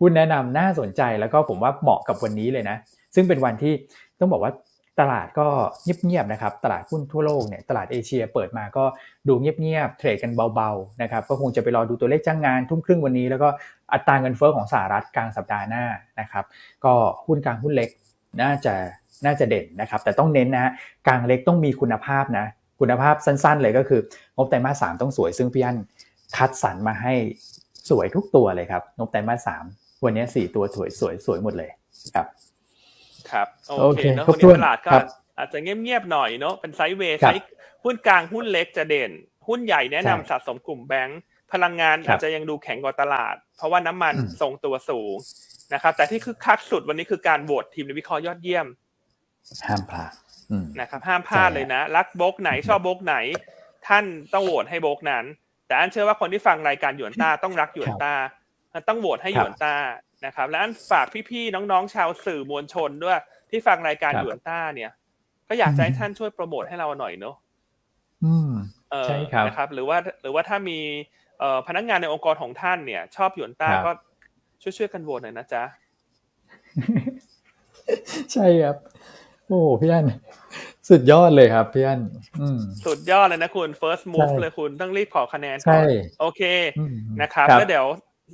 Speaker 1: หุ้นแนะนำน่าสนใจแล้วก็ผมว่าเหมาะกับวันนี้เลยนะ ซึ่งเป็นวันที่ต้องบอกว่า ตลาดก็เงียบๆนะครับ ตลาดหุ้นทั่วโลกเนี่ย ตลาดเอเชียเปิดมาก็ดูเงียบๆ เทรดกันเบาๆ นะครับ ก็คงจะไปรอดูตัวเลขจ้างงานทุ่มครึ่งวันนี้ แล้วก็อัตราเงินเฟ้อของสหรัฐกลางสัปดาห์หน้านะครับ ก็หุ้นกลางหุ้นเล็กน่าจะน่าจะเด่นนะครับ แต่ต้องเน้นนะกลางเล็กต้องมีคุณภาพนะ คุณภาพสั้นๆ เลยก็คืองบไตรมาสสามต้องสวย ซึ่งพี่อันคัดสรรมาให้สวยทุกตัวเลยครับ งบไตรมาสสามวันนี้สี่ตัวสวยสวยสวยหมดเลยครับ
Speaker 2: ครับโอเคเนาะวันนี้ตลาดก็อาจจะเงียบๆหน่อยเนาะเป็นไซด์เวย์ไซด์หุ้นกลางหุ้นเล็กจะเด่น หุ้นใหญ่แนะนำสะสมกลุ่มแบงก์พลังงานอาจจะยังดูแข็งกว่าตลาด เพราะว่าน้ำมันทรงตัวสูงนะครับ แต่ที่คือคักสุดวันนี้คือการโหวตทีมในวิเคราะห์ยอดเยี่ยม
Speaker 1: ห้ามพลาด
Speaker 2: นะครับ ห้ามพลาดเลยนะ รักโบกไหนชอบโบกไหน ท่านต้องโหวตให้โบกนั้น แต่อันเชื่อว่าคนที่ฟังรายการหยวนต้าต้องรักหยวนต้าต้องโหวตให้หยวนต้า นะครับและอันฝากพี่ๆน้องๆชาวสื่อมวลชนด้วย ที่ฟังรายการหยวนต้าเนี่ย ก็อยากให้ท่านช่วยโปรโมทให้เราหน่อยเนาะ
Speaker 1: อืม
Speaker 2: ใช่ครับนะครับ หรือว่าหรือว่าถ้ามีเอ่อพนักงานในองค์กรของท่านเนี่ย ชอบหยวนต้าก็ช่วยช่วยกันโหวตหน่อยนะจ๊ะ
Speaker 1: ใช่ครับ โอ้พี่อันสุดยอดเลยครับพี่อัน
Speaker 2: สุดยอดเลยนะคุณ first move เลยคุณต้องรีบขอคะแนนก่อนโอเคนะครับแล้วเดี๋ยว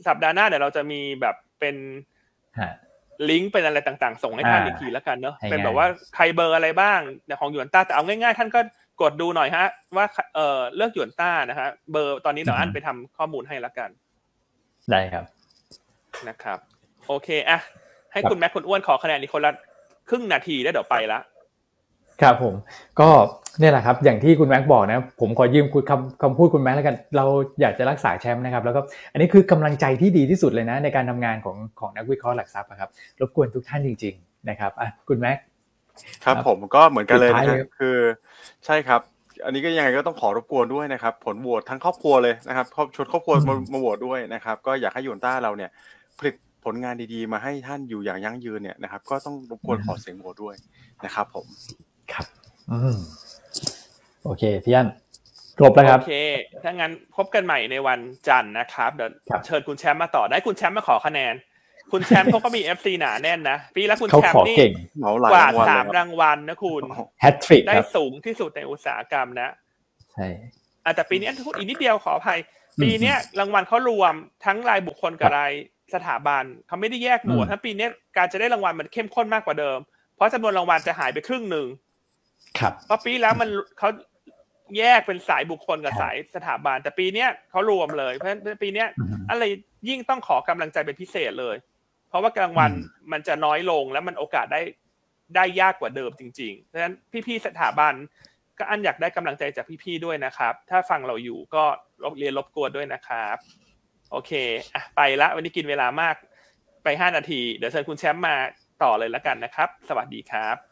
Speaker 2: สัปดาห์หน้าเดี๋ยวเราจะมีแบบ เป็นลิงก์เป็นอะไรต่างๆ ส่งให้ท่านอีกทีแล้วกันเนาะเป็นแบบว่าใครเบอร์อะไรบ้างของหยวนต้าแต่เอาง่ายๆ ท่านก็กดดูหน่อยฮะ ว่าเออเลือกหยวนต้านะฮะเบอร์ตอนนี้เดี๋ยวอันไปทำข้อมูลให้แล้วกัน
Speaker 1: ได้ครับ
Speaker 2: นะครับ โอเคอะให้คุณแม็กคุณอ้วนขอคะแนนอีกคนละครึ่งนาทีได้เดี๋ยวไปละ
Speaker 1: ครับผมก็เนี่ยแหละครับอย่างที่คุณแม็กบอกนะผมขอยืมคุณคำคำพูดคุณแม็กแล้วกันเราอยากจะรักษาแชมป์นะครับแล้วก็อันนี้คือกำลังใจที่ดีที่สุดเลยนะ ในการทำงานของของนักวิเคราะห์หลักทรัพย์ครับรบกวนทุกท่านจริง ๆ นะครับอะคุณแม็ก
Speaker 3: ครับผมก็เหมือนกันเลยนะครับคือใช่ครับ อันนี้ก็ยังไงก็ต้องขอรบกวนด้วยนะครับ ผลโหวตทั้งครอบครัวเลยนะครับครอบชวนครอบครัวมามาโหวตด้วยนะครับ ก็อยากให้ยูนต้าเราเนี่ยผลิตผลงานดีๆ มาให้ท่านอยู่อย่างยั่งยืนเนี่ยนะครับ ก็ต้องรบกวนขอเสียงโหวตด้วยนะครับ ผม
Speaker 1: ครับ อืมโอเคพี่อันครบแล้วครับ
Speaker 2: โอเคถ้างั้นพบกันใหม่ในวันจันทร์นะครับเดี๋ยว
Speaker 1: ครับ
Speaker 2: เชิญคุณแชมป์มาต่อได้คุณแชมป์มาขอคะแนน คุณแชมป์เขาก็มีเอฟซีหนาแน่นนะปีแล้วคุณ
Speaker 1: เขา
Speaker 2: แชม
Speaker 1: ขอ
Speaker 2: ป์นี่
Speaker 1: เก่ง
Speaker 3: เหมาหลาย
Speaker 2: กว่าด
Speaker 3: รางวัล
Speaker 2: สา
Speaker 3: เลย
Speaker 2: ม
Speaker 3: ครับ
Speaker 2: รางวัลนะคุณ
Speaker 1: แฮตทริก
Speaker 2: ได้
Speaker 1: ครับ
Speaker 2: สูงที่สุดในอุตสาหกรรมนะ
Speaker 1: ใช่
Speaker 2: อะแต่ปีนี้อีกนิดเดียวขออภัย ปีเนี้ยรางวัลเขารวมทั้งรายบุคคลกับรายสถาบันเขาไม่ได้แยกหมวด
Speaker 1: อืม
Speaker 2: ทั้งปีเนี้ยการจะได้รางวัลมันเข้มข้นมากกว่าเดิม เพราะจำนวนรางวัลจะหายไปครึ่งหนึ่ง
Speaker 1: ครับ
Speaker 2: เพราะปีแล้วมันเขาแยกเป็นสายบุคคลกับ
Speaker 1: ครับ
Speaker 2: สายสถาบันแต่ปีเนี้ยเขารวมเลย เพราะฉะนั้นปีเนี้ย
Speaker 1: อืม
Speaker 2: อะไรยิ่งต้องขอกำลังใจเป็นพิเศษเลย เพราะว่ากลางวัน
Speaker 1: อืม
Speaker 2: มันจะน้อยลงแล้วมันโอกาสได้ได้ยากกว่าเดิมจริงๆเพราะฉะนั้นพี่ๆสถาบัน ก็อันอยากได้กำลังใจจากพี่ๆด้วยนะครับ ถ้าฟังเราอยู่ก็รบเรียนรบกวนด้วยนะครับ โอเคอะไปละวันนี้กินเวลามากไปห้านาที เดี๋ยวเชิญคุณแชมป์มาต่อเลยแล้วกันนะครับ สวัสดีครับ
Speaker 1: สวัสดีครับ